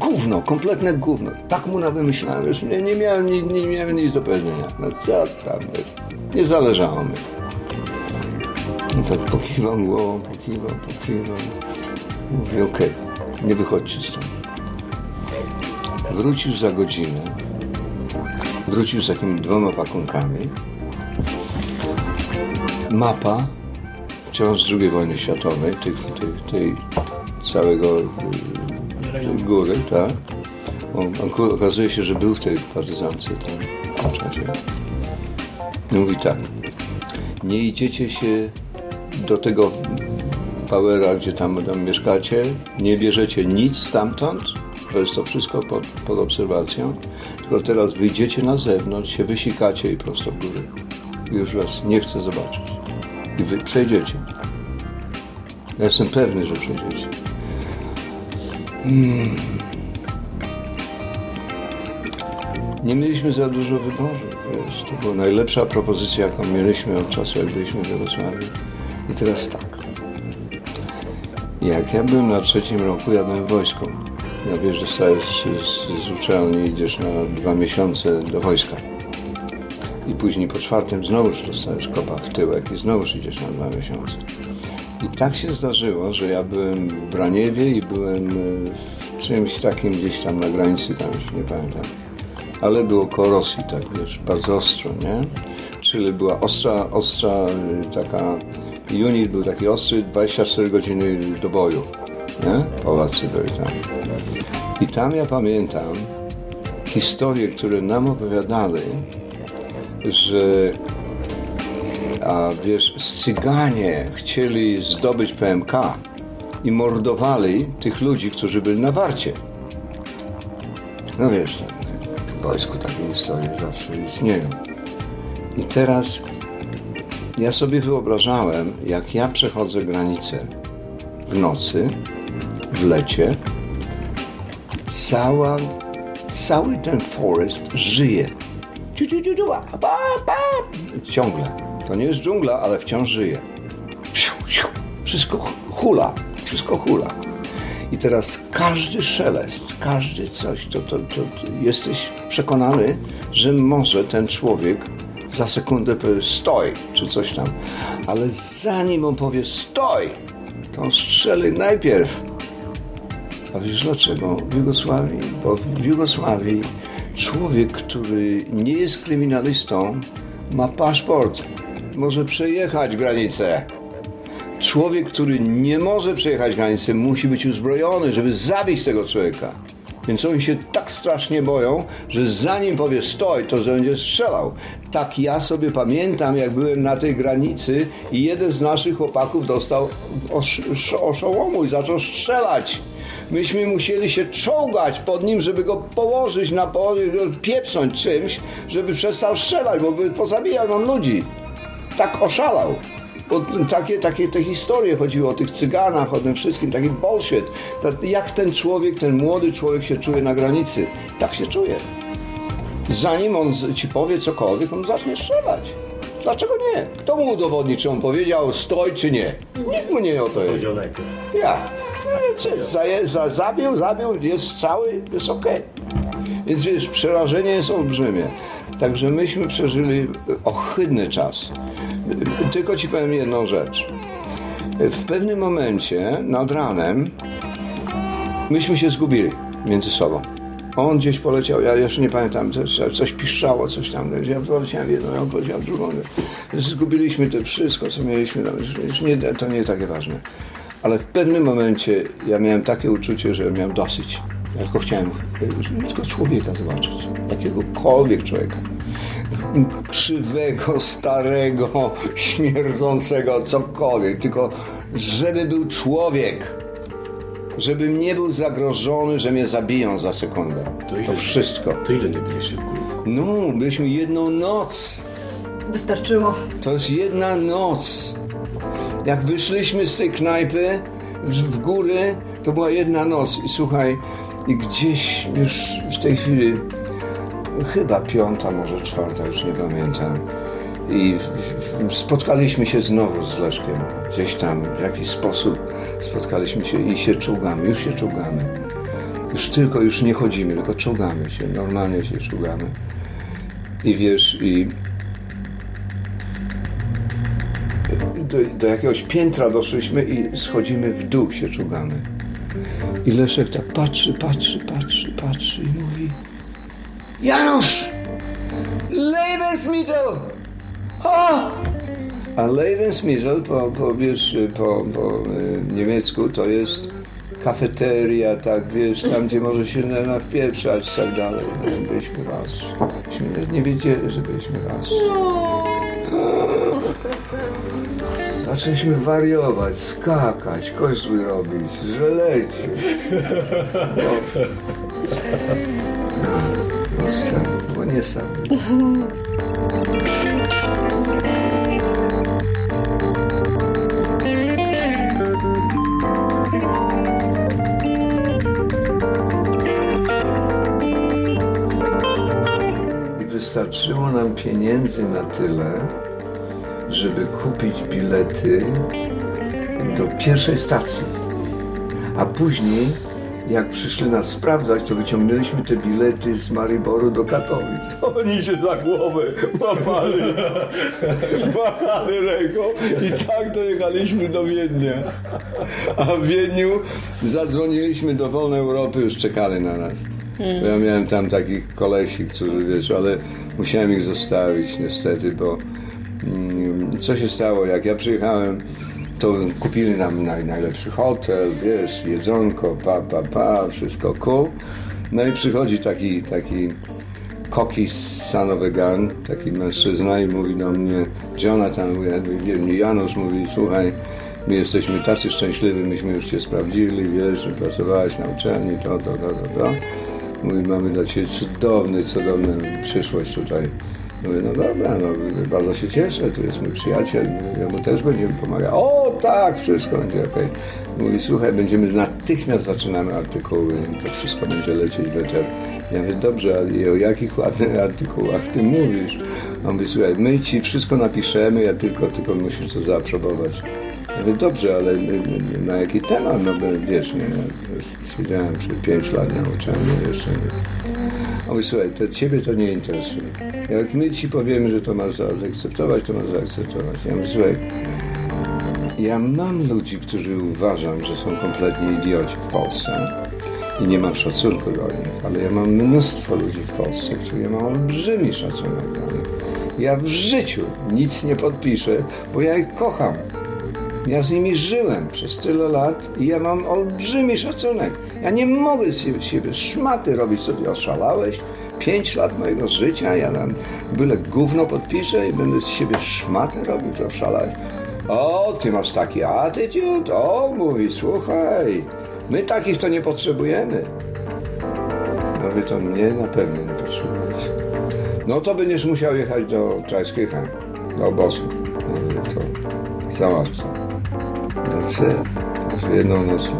Gówno, kompletne gówno. Tak mu nawymyślałem, już nie, nie, miałem, nie, nie miałem nic do powiedzenia. No co tam, wiesz, nie zależało mi. No tak pokiwał głową, pokiwał, pokiwał. Mówię, okej, nie wychodźcie stąd. Wrócił za godzinę. Wrócił z takimi dwoma pakunkami. Mapa wciąż z II wojny światowej, tych, tych, tej całego y, tej góry, tak? On, on, okazuje się, że był w tej partyzance tam w czasie. Mówi tak, nie idziecie się do tego Powera, gdzie tam, mieszkacie, nie bierzecie nic stamtąd, to jest to wszystko pod, pod obserwacją, tylko teraz wyjdziecie na zewnątrz, się wysikacie i prosto w górę. Już was nie chcę zobaczyć. I wy przejdziecie. Ja jestem pewny, że przejdziecie. Nie mieliśmy za dużo wyboru, wiesz, to była najlepsza propozycja, jaką mieliśmy od czasu, jak byliśmy w Jarosławiu. I teraz tak. Jak ja byłem na trzecim roku, ja byłem w wojsku. Ja wiesz, dostajesz z, z, z uczelni, idziesz na dwa miesiące do wojska. I później po czwartym znowuż dostajesz kopa w tyłek i znowuż idziesz na dwa miesiące. I tak się zdarzyło, że ja byłem w Braniewie i byłem e, w czymś takim gdzieś tam na granicy, tam już nie pamiętam. Ale było koło Rosji, tak wiesz, bardzo ostro, nie? Czyli była ostra, ostra y, taka, unit był taki ostry, 24 godziny do boju, nie? Polacy byli tam. I tam ja pamiętam historie, które nam opowiadali, że a wiesz, Cyganie chcieli zdobyć PMK i mordowali tych ludzi, którzy byli na warcie. No wiesz, w wojsku takie historie zawsze istnieją. I teraz Ja sobie wyobrażałem, jak ja przechodzę granicę w nocy, w lecie, cała, cały ten forest żyje. Ciągle. To nie jest dżungla, ale wciąż żyje. Wszystko hula, wszystko hula. I teraz każdy szelest, każdy coś, to, to, to, to jesteś przekonany, że może ten człowiek za sekundę powie stoj, czy coś tam. Ale zanim on powie stoj, to on strzeli najpierw a wiesz dlaczego? W Jugosławii, bo w Jugosławii człowiek, który nie jest kryminalistą, ma paszport, może przejechać granicę. Człowiek, który nie może przejechać granicy, musi być uzbrojony, żeby zabić tego człowieka. Więc oni się tak strasznie boją, że zanim powie stoj, to będzie strzelał. Tak ja sobie pamiętam, jak byłem na tej granicy i jeden z naszych chłopaków dostał osz, sz- oszołomu i zaczął strzelać. Myśmy musieli się czołgać pod nim, żeby go położyć na połowie, go pieprząć czymś, żeby przestał strzelać, bo by pozabijał nam ludzi. Tak oszalał. Bo takie, takie te historie chodziły o tych cyganach, o tym wszystkim, taki bullshit. Jak ten człowiek, ten młody człowiek się czuje na granicy? Tak się czuje. Zanim on ci powie cokolwiek, on zacznie strzelać. Dlaczego nie? Kto mu udowodni, czy on powiedział stoj, czy nie? Nikt mu nie o to jest. Ja. No zaje, za, zabił, zabił, jest cały, jest okej. Więc wiesz, przerażenie jest olbrzymie. Także myśmy przeżyli ohydny czas. Tylko ci powiem jedną rzecz. W pewnym momencie, nad ranem, myśmy się zgubili między sobą. On gdzieś poleciał, ja jeszcze nie pamiętam, coś, coś piszczało, coś tam. Ja poleciałem jedną, on poleciał drugą. Zgubiliśmy to wszystko, co mieliśmy. już nie, to nie takie ważne. Ale w pewnym momencie ja miałem takie uczucie, że miałem dosyć. Ja tylko chciałem e, tylko człowieka zobaczyć. Jakiegokolwiek człowieka. Krzywego, starego, śmierdzącego, cokolwiek. Tylko żeby był człowiek. Żebym nie był zagrożony, że mnie zabiją za sekundę. To ile- To wszystko. To ile nie byliście w Królówku? No, byliśmy jedną noc. Wystarczyło. To jest jedna noc. Jak wyszliśmy z tej knajpy w w góry, to była jedna noc. I słuchaj, i gdzieś już w tej chwili, chyba piąta, może czwarta, już nie pamiętam. I spotkaliśmy się znowu z Leszkiem. Gdzieś tam w jakiś sposób spotkaliśmy się i się czołgamy. Już się czołgamy. Już tylko, już nie chodzimy, tylko czołgamy się. Normalnie się czołgamy. I wiesz, i do, do jakiegoś piętra doszliśmy i schodzimy w dół, się czugamy. I Leszek tak patrzy, patrzy, patrzy, patrzy i mówi Janusz! O! A Lebensmittel po, po, wiesz, po, po e, niemiecku to jest kafeteria, tak wiesz, tam gdzie może się na- nawpieprzać i tak dalej. Byliśmy raz. Myśmy nie wiedzieli, że byliśmy raz. Zaczęliśmy wariować, skakać, kozły robić, żelecie. Niesamowite. I wystarczyło nam pieniędzy na tyle, żeby kupić bilety do pierwszej stacji. A później, jak przyszli nas sprawdzać, to wyciągnęliśmy te bilety z Mariboru do Katowic. Oni się za głowę łapali, machali ręką i tak dojechaliśmy do Wiednia. A w Wiedniu zadzwoniliśmy do Wolnej Europy, już czekali na nas. Bo Ja miałem tam takich kolesi, którzy wiesz, ale musiałem ich zostawić niestety, bo mm, co się stało, jak ja przyjechałem, to kupili nam naj, najlepszy hotel, wiesz, jedzonko, pa, pa, pa, wszystko cool. No i przychodzi taki, taki koki sanowegan, taki mężczyzna i mówi do mnie, Jonathan, mówi, Janusz mówi, słuchaj, my jesteśmy tacy szczęśliwi, myśmy już cię sprawdzili, wiesz, że pracowałeś na uczelni, to, to, to, to, to. Mówi, mamy dla ciebie cudowny, cudowną przyszłość tutaj. Mówię, no dobra, no bardzo się cieszę, tu jest mój przyjaciel, ja mu też będziemy pomagać. O tak, wszystko będzie okej. Mówi, słuchaj, będziemy natychmiast zaczynamy artykuły, to wszystko będzie lecieć w eter. Ja mówię, dobrze, ale o jakich ładnych artykułach ty mówisz? On mówi, słuchaj, my ci wszystko napiszemy, ja tylko, tylko musisz to zaaprobować. Mówię, dobrze, ale na jaki temat? No wiesz, nie, ja siedziałem przez 5 lat na uczelni, jeszcze nie. Mówi, słuchaj, to ciebie to nie interesuje. Jak my ci powiemy, że to masz zaakceptować, to masz zaakceptować. Ja mówię, słuchaj, ja mam ludzi, którzy uważam, że są kompletnie idioci w Polsce i nie mam szacunku do nich, ale ja mam mnóstwo ludzi w Polsce, których ja mam olbrzymi szacunek do nich. Ja w życiu nic nie podpiszę, bo ja ich kocham. Ja z nimi żyłem przez tyle lat i ja mam olbrzymi szacunek. Ja nie mogę z siebie, szmaty robić, ty oszalałeś. Pięć lat mojego życia, ja tam byle gówno podpiszę i będę z siebie szmatę robił, to oszalałeś. O, ty masz taki attitude? O, mówi, słuchaj, my takich to nie potrzebujemy. No wy to mnie na pewno nie potrzebujecie. No to będziesz musiał jechać do Czajskiego, do obozu. No to załatw to. Także Jedną noc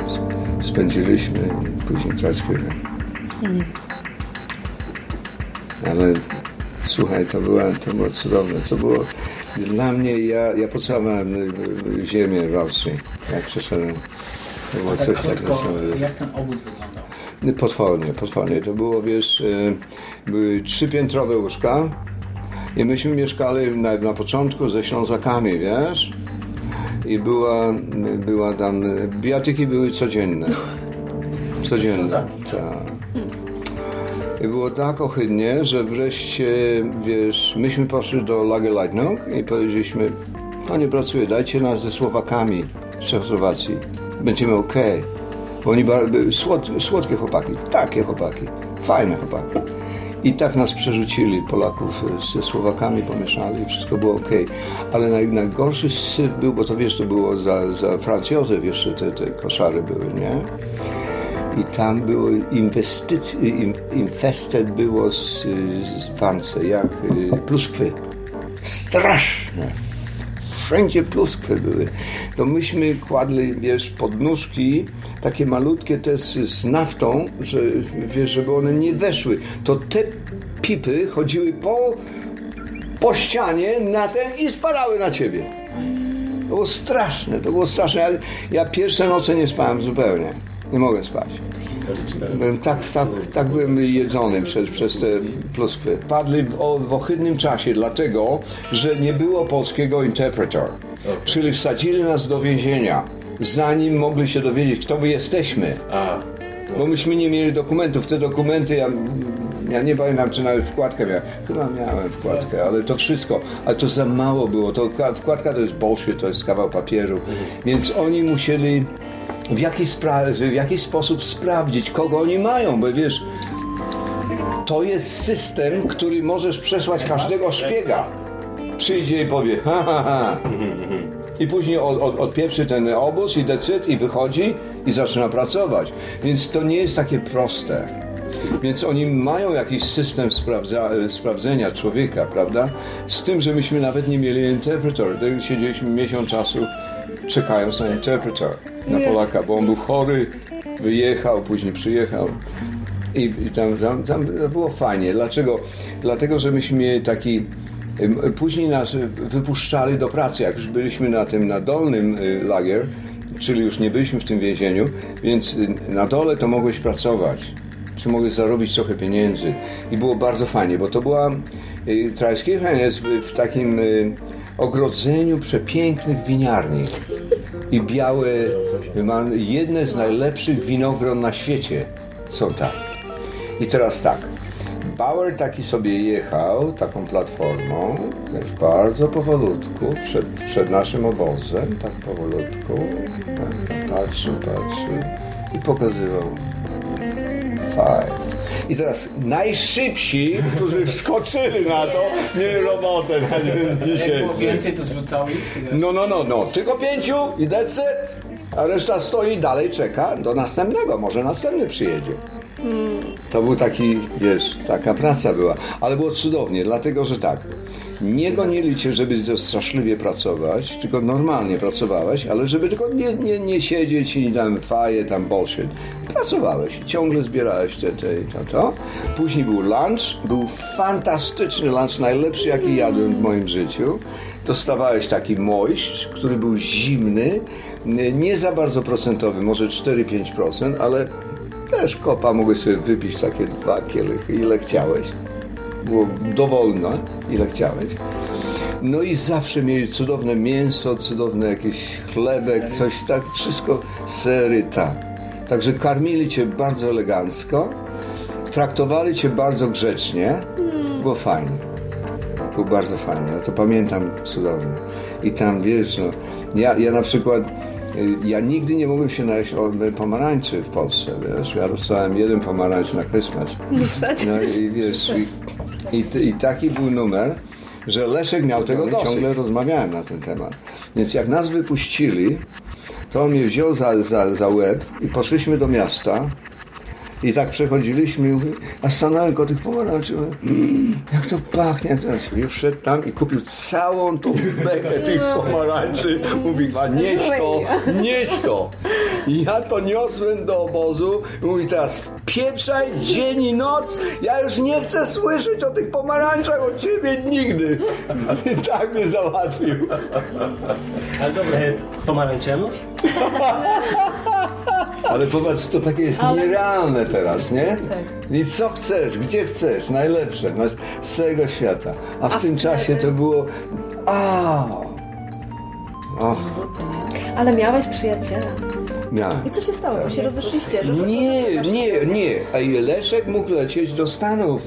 spędziliśmy i później Czajskiego. Ale słuchaj, to, była, to było cudowne. To było dla mnie, ja, ja pocałowałem y, y, ziemię w Austrii, jak przeszedłem. To było tak coś tak niesamowitego. jak ten obóz wyglądał? Potwornie, potwornie. To było, wiesz, y, były trzypiętrowe łóżka i myśmy mieszkali na, na początku ze Ślązakami, wiesz? I była, była tam, biatyki były codzienne. Codzienne, Ślązaki, tak. I było tak ohydnie, że wreszcie, wiesz, myśmy poszli do Lagerleitnung i powiedzieliśmy, to nie pracuje, dajcie nas ze Słowakami z Czechosłowacji, będziemy okej. Bo oni słod, słodkie chłopaki, takie chłopaki, fajne chłopaki. I tak nas przerzucili, Polaków ze Słowakami pomieszali wszystko było ok. Ale naj, najgorszy syf był, bo to wiesz, to było za, za Franz Józef jeszcze te, te koszary były, nie? I tam było inwestycje, in- infested było z, z jak y, pluskwy. Straszne. Wszędzie pluskwy były. To myśmy kładli, wiesz, podnóżki, takie malutkie te z, z naftą, że, wiesz, żeby one nie weszły. To te pipy chodziły po, po ścianie na ten i spadały na ciebie. To było straszne, to było straszne. Ja, ja pierwsze noce nie spałem zupełnie. Nie mogłem spać. Historyczne. Byłem tak, tak, tak byłem jedzony przez, przez te pluskwy. Padli w, o, w ohydnym czasie, dlatego, że nie było polskiego interpreter. Czyli wsadzili nas do więzienia, zanim mogli się dowiedzieć, kto my jesteśmy. A, Bo myśmy nie mieli dokumentów. Te dokumenty, ja, ja nie pamiętam, czy nawet wkładkę miałem. Chyba miałem wkładkę, ale to wszystko. Ale to za mało było. To, ka- wkładka to jest bullshit, to jest kawał papieru. Więc oni musieli w jakiś, w jakiś sposób sprawdzić, kogo oni mają, bo wiesz, to jest system, który możesz przesłać każdego szpiega. Przyjdzie i powie, ha, ha, ha. I później od, od, odpieprzy ten obóz i decyd i wychodzi i zaczyna pracować. Więc to nie jest takie proste. Więc oni mają jakiś system sprawdza, sprawdzenia człowieka, prawda? Z tym, że myśmy nawet nie mieli interpreter. Tak Siedzieliśmy miesiąc czasu czekając na interpreter, na Polaka, bo on był chory, wyjechał, później przyjechał. I, i tam, tam, tam było fajnie. Dlaczego? Dlatego, że myśmy mieli taki. Później nas wypuszczali do pracy, jak już byliśmy na tym na dolnym y, lager, czyli już nie byliśmy w tym więzieniu, więc y, na dole to mogłeś pracować. Czy mogłeś zarobić trochę pieniędzy. I było bardzo fajnie, bo to była. y, Trajskirchen jest w, takim ogrodzeniu przepięknych winiarni. I białe, jedne z najlepszych winogron na świecie. Są tam. I teraz tak, Bauer taki sobie jechał taką platformą, wiesz, bardzo powolutku, przed, przed naszym obozem, tak powolutku, tak, tak patrzył, patrzył. I pokazywał. Five. I teraz najszybsi, którzy wskoczyli na to, mieli robotę na dzień więcej, to zrzucał ich. No, no, no, no. Tylko pięciu i it. A reszta stoi dalej, czeka do następnego. Może następny przyjedzie. To był taki, wiesz, taka praca była. Ale było cudownie, dlatego że tak, nie gonili cię, żeby straszliwie pracować, tylko normalnie pracowałeś, ale żeby tylko nie, nie, nie siedzieć i tam faje, tam bullshit. Pracowałeś, ciągle zbierałeś te, te, to, to. Później był lunch, był fantastyczny lunch, najlepszy jaki jadłem w moim życiu. Dostawałeś taki mość, który był zimny, nie za bardzo procentowy, może 4-5%, ale też kopa mogłeś sobie wypić takie dwa kielichy, ile chciałeś. Było dowolne, ile chciałeś. No i zawsze mieli cudowne mięso, cudowne jakiś chlebek, coś tak, wszystko, sery, tak. Także karmili cię bardzo elegancko, traktowali cię bardzo grzecznie, było fajnie. Było bardzo fajnie, ja to pamiętam cudownie. I tam, wiesz, no, ja, ja na przykład, ja nigdy nie mogłem się najeść o pomarańczy w Polsce, wiesz, ja dostałem jeden pomarańcz na Christmas. No i wiesz, i, i, i taki był numer, że Leszek miał tego dosyć. Ciągle rozmawiałem na ten temat. Więc jak nas wypuścili, to on mnie wziął za, za, za łeb i poszliśmy do miasta. I tak przechodziliśmy, i mówię, a stanąłem koło tych pomarańczy. mówię, "Mm, Jak to pachnie, jak jest. I wszedł tam i kupił całą tą bekę tych pomarańczy. Mówi, a nieś to, nieś to. I ja to niosłem do obozu. I mówi, teraz pieprzaj dzień i noc. Ja już nie chcę słyszeć o tych pomarańczach od ciebie nigdy. I tak mnie załatwił. Ale dobre, pomarańcze? Ale popatrz, to takie jest nierealne teraz, nie? Tak. I co chcesz, gdzie chcesz, najlepsze no, z całego świata. A w tym czasie to było. A, o, Ale miałeś przyjaciela. miałem. I co się stało? Się rozeszliście. Nie, nie, nie. A Leszek mógł lecieć do Stanów.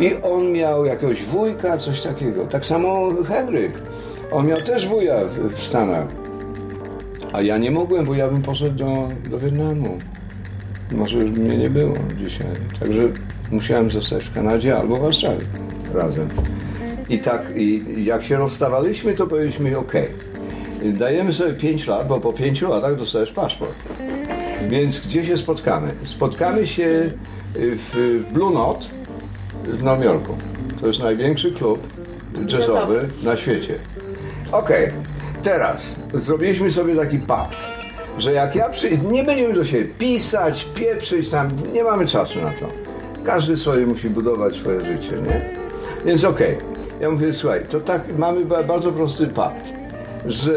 I on miał jakiegoś wujka, coś takiego. Tak samo Henryk. On miał też wuja w Stanach. A ja nie mogłem, bo ja bym poszedł do, do Wietnamu. Może już mnie nie było dzisiaj. Także musiałem zostać w Kanadzie albo w Warszawie razem. I tak, i jak się rozstawaliśmy, to powiedzieliśmy, ok, dajemy sobie 5 lat, bo po 5 latach dostajesz paszport. Więc gdzie się spotkamy? Spotkamy się w, w Blue Note w Nowym Jorku. To jest największy klub jazzowy na świecie. Okej, teraz zrobiliśmy sobie taki pakt, że jak ja przyjdę, nie będziemy do siebie pisać, pieprzyć tam, nie mamy czasu na to. Każdy sobie musi budować swoje życie, nie? Więc okej, ja mówię, słuchaj, to tak, mamy ba- bardzo prosty pakt, że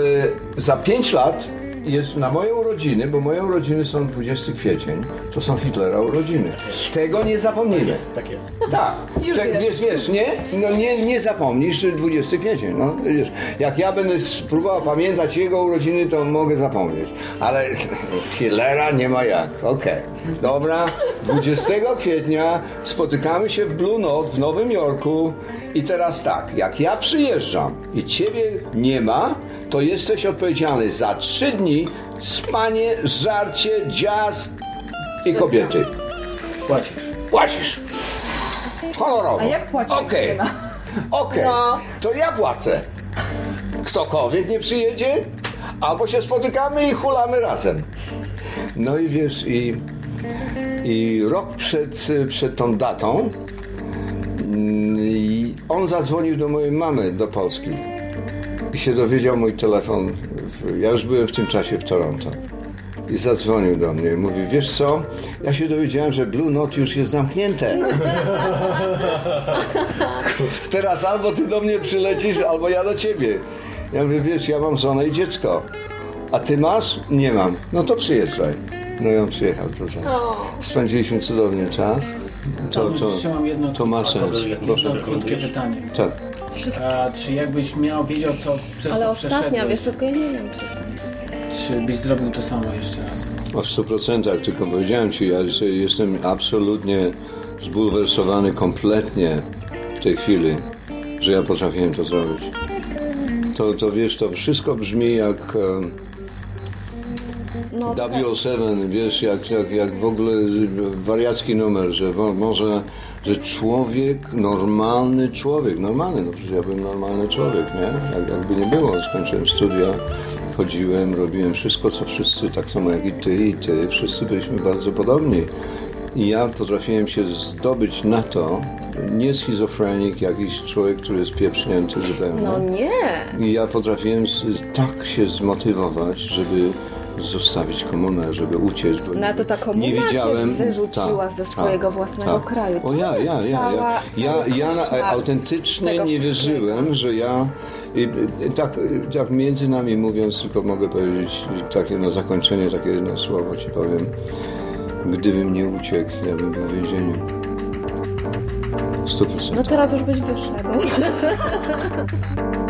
za 5 lat jest na moje urodziny, bo moje urodziny są 20 kwiecień, to są Hitlera urodziny. Tego nie zapomnimy. Jest, tak jest. Tak, Już tak wiesz. wiesz, nie? No nie, nie zapomnisz że 20 kwiecień, no wiesz. Jak ja będę spróbował pamiętać jego urodziny, to mogę zapomnieć. Ale Hitlera nie ma jak, okej. Dobra, 20 kwietnia spotykamy się w Blue Note w Nowym Jorku i teraz tak, jak ja przyjeżdżam i ciebie nie ma, to jesteś odpowiedzialny za trzy dni spanie, żarcie, jazz i kobiety. Płacisz. Płacisz. Honorowo. A jak płaci, jak Okej. nie ma? Okej. No. To ja płacę. Ktokolwiek nie przyjedzie, albo się spotykamy i hulamy razem. No i wiesz, i, i rok przed, przed tą datą mm, i on zadzwonił do mojej mamy do Polski i się dowiedział mój telefon. Ja już byłem w tym czasie w Toronto. I zadzwonił do mnie i mówi, wiesz co, ja się dowiedziałem, że Blue Note już jest zamknięte. Teraz albo ty do mnie przylecisz, albo ja do ciebie. Ja mówię, wiesz, ja mam żonę i dziecko. A ty masz? Nie mam. No to przyjeżdżaj. No i on przyjechał tutaj. Spędziliśmy cudownie czas. To, to, Jeszcze mam jedno, to ma sens. Jedno krótkie pytanie. Tak. A, czy jakbyś miał, wiedział co przez Ale co ostatnia, przeszedłeś, wiesz tylko ja nie wiem, czy... czy byś zrobił to samo jeszcze raz? O 100%, tylko powiedziałem ci, ja że jestem absolutnie zbulwersowany kompletnie w tej chwili, że ja potrafiłem to zrobić. To, to wiesz, to wszystko brzmi jak No, W07, wiesz, jak, jak, jak w ogóle wariacki numer, że może, że człowiek, normalny człowiek, normalny, no przecież ja byłem normalny człowiek, nie? Jak, jakby nie było, skończyłem studia, chodziłem, robiłem wszystko, co wszyscy, tak samo jak i ty i ty, wszyscy byliśmy bardzo podobni. I ja potrafiłem się zdobyć na to, nie schizofrenik, jakiś człowiek, który jest pieprznięty zupełnie. No nie. I ja potrafiłem tak się zmotywować, żeby zostawić komunę, żeby uciec. Bo No to ta komuna nie widziałem, cię wyrzuciła tak, ze swojego tak, własnego tak. kraju. To O ja, ja, ja, cała, ja, ja, ja autentycznie nie wierzyłem, że ja tak, tak między nami mówiąc, tylko mogę powiedzieć takie na zakończenie takie jedno słowo ci powiem. Gdybym nie uciekł, ja bym był w więzieniu. W 100%. No teraz już byś wyszedł.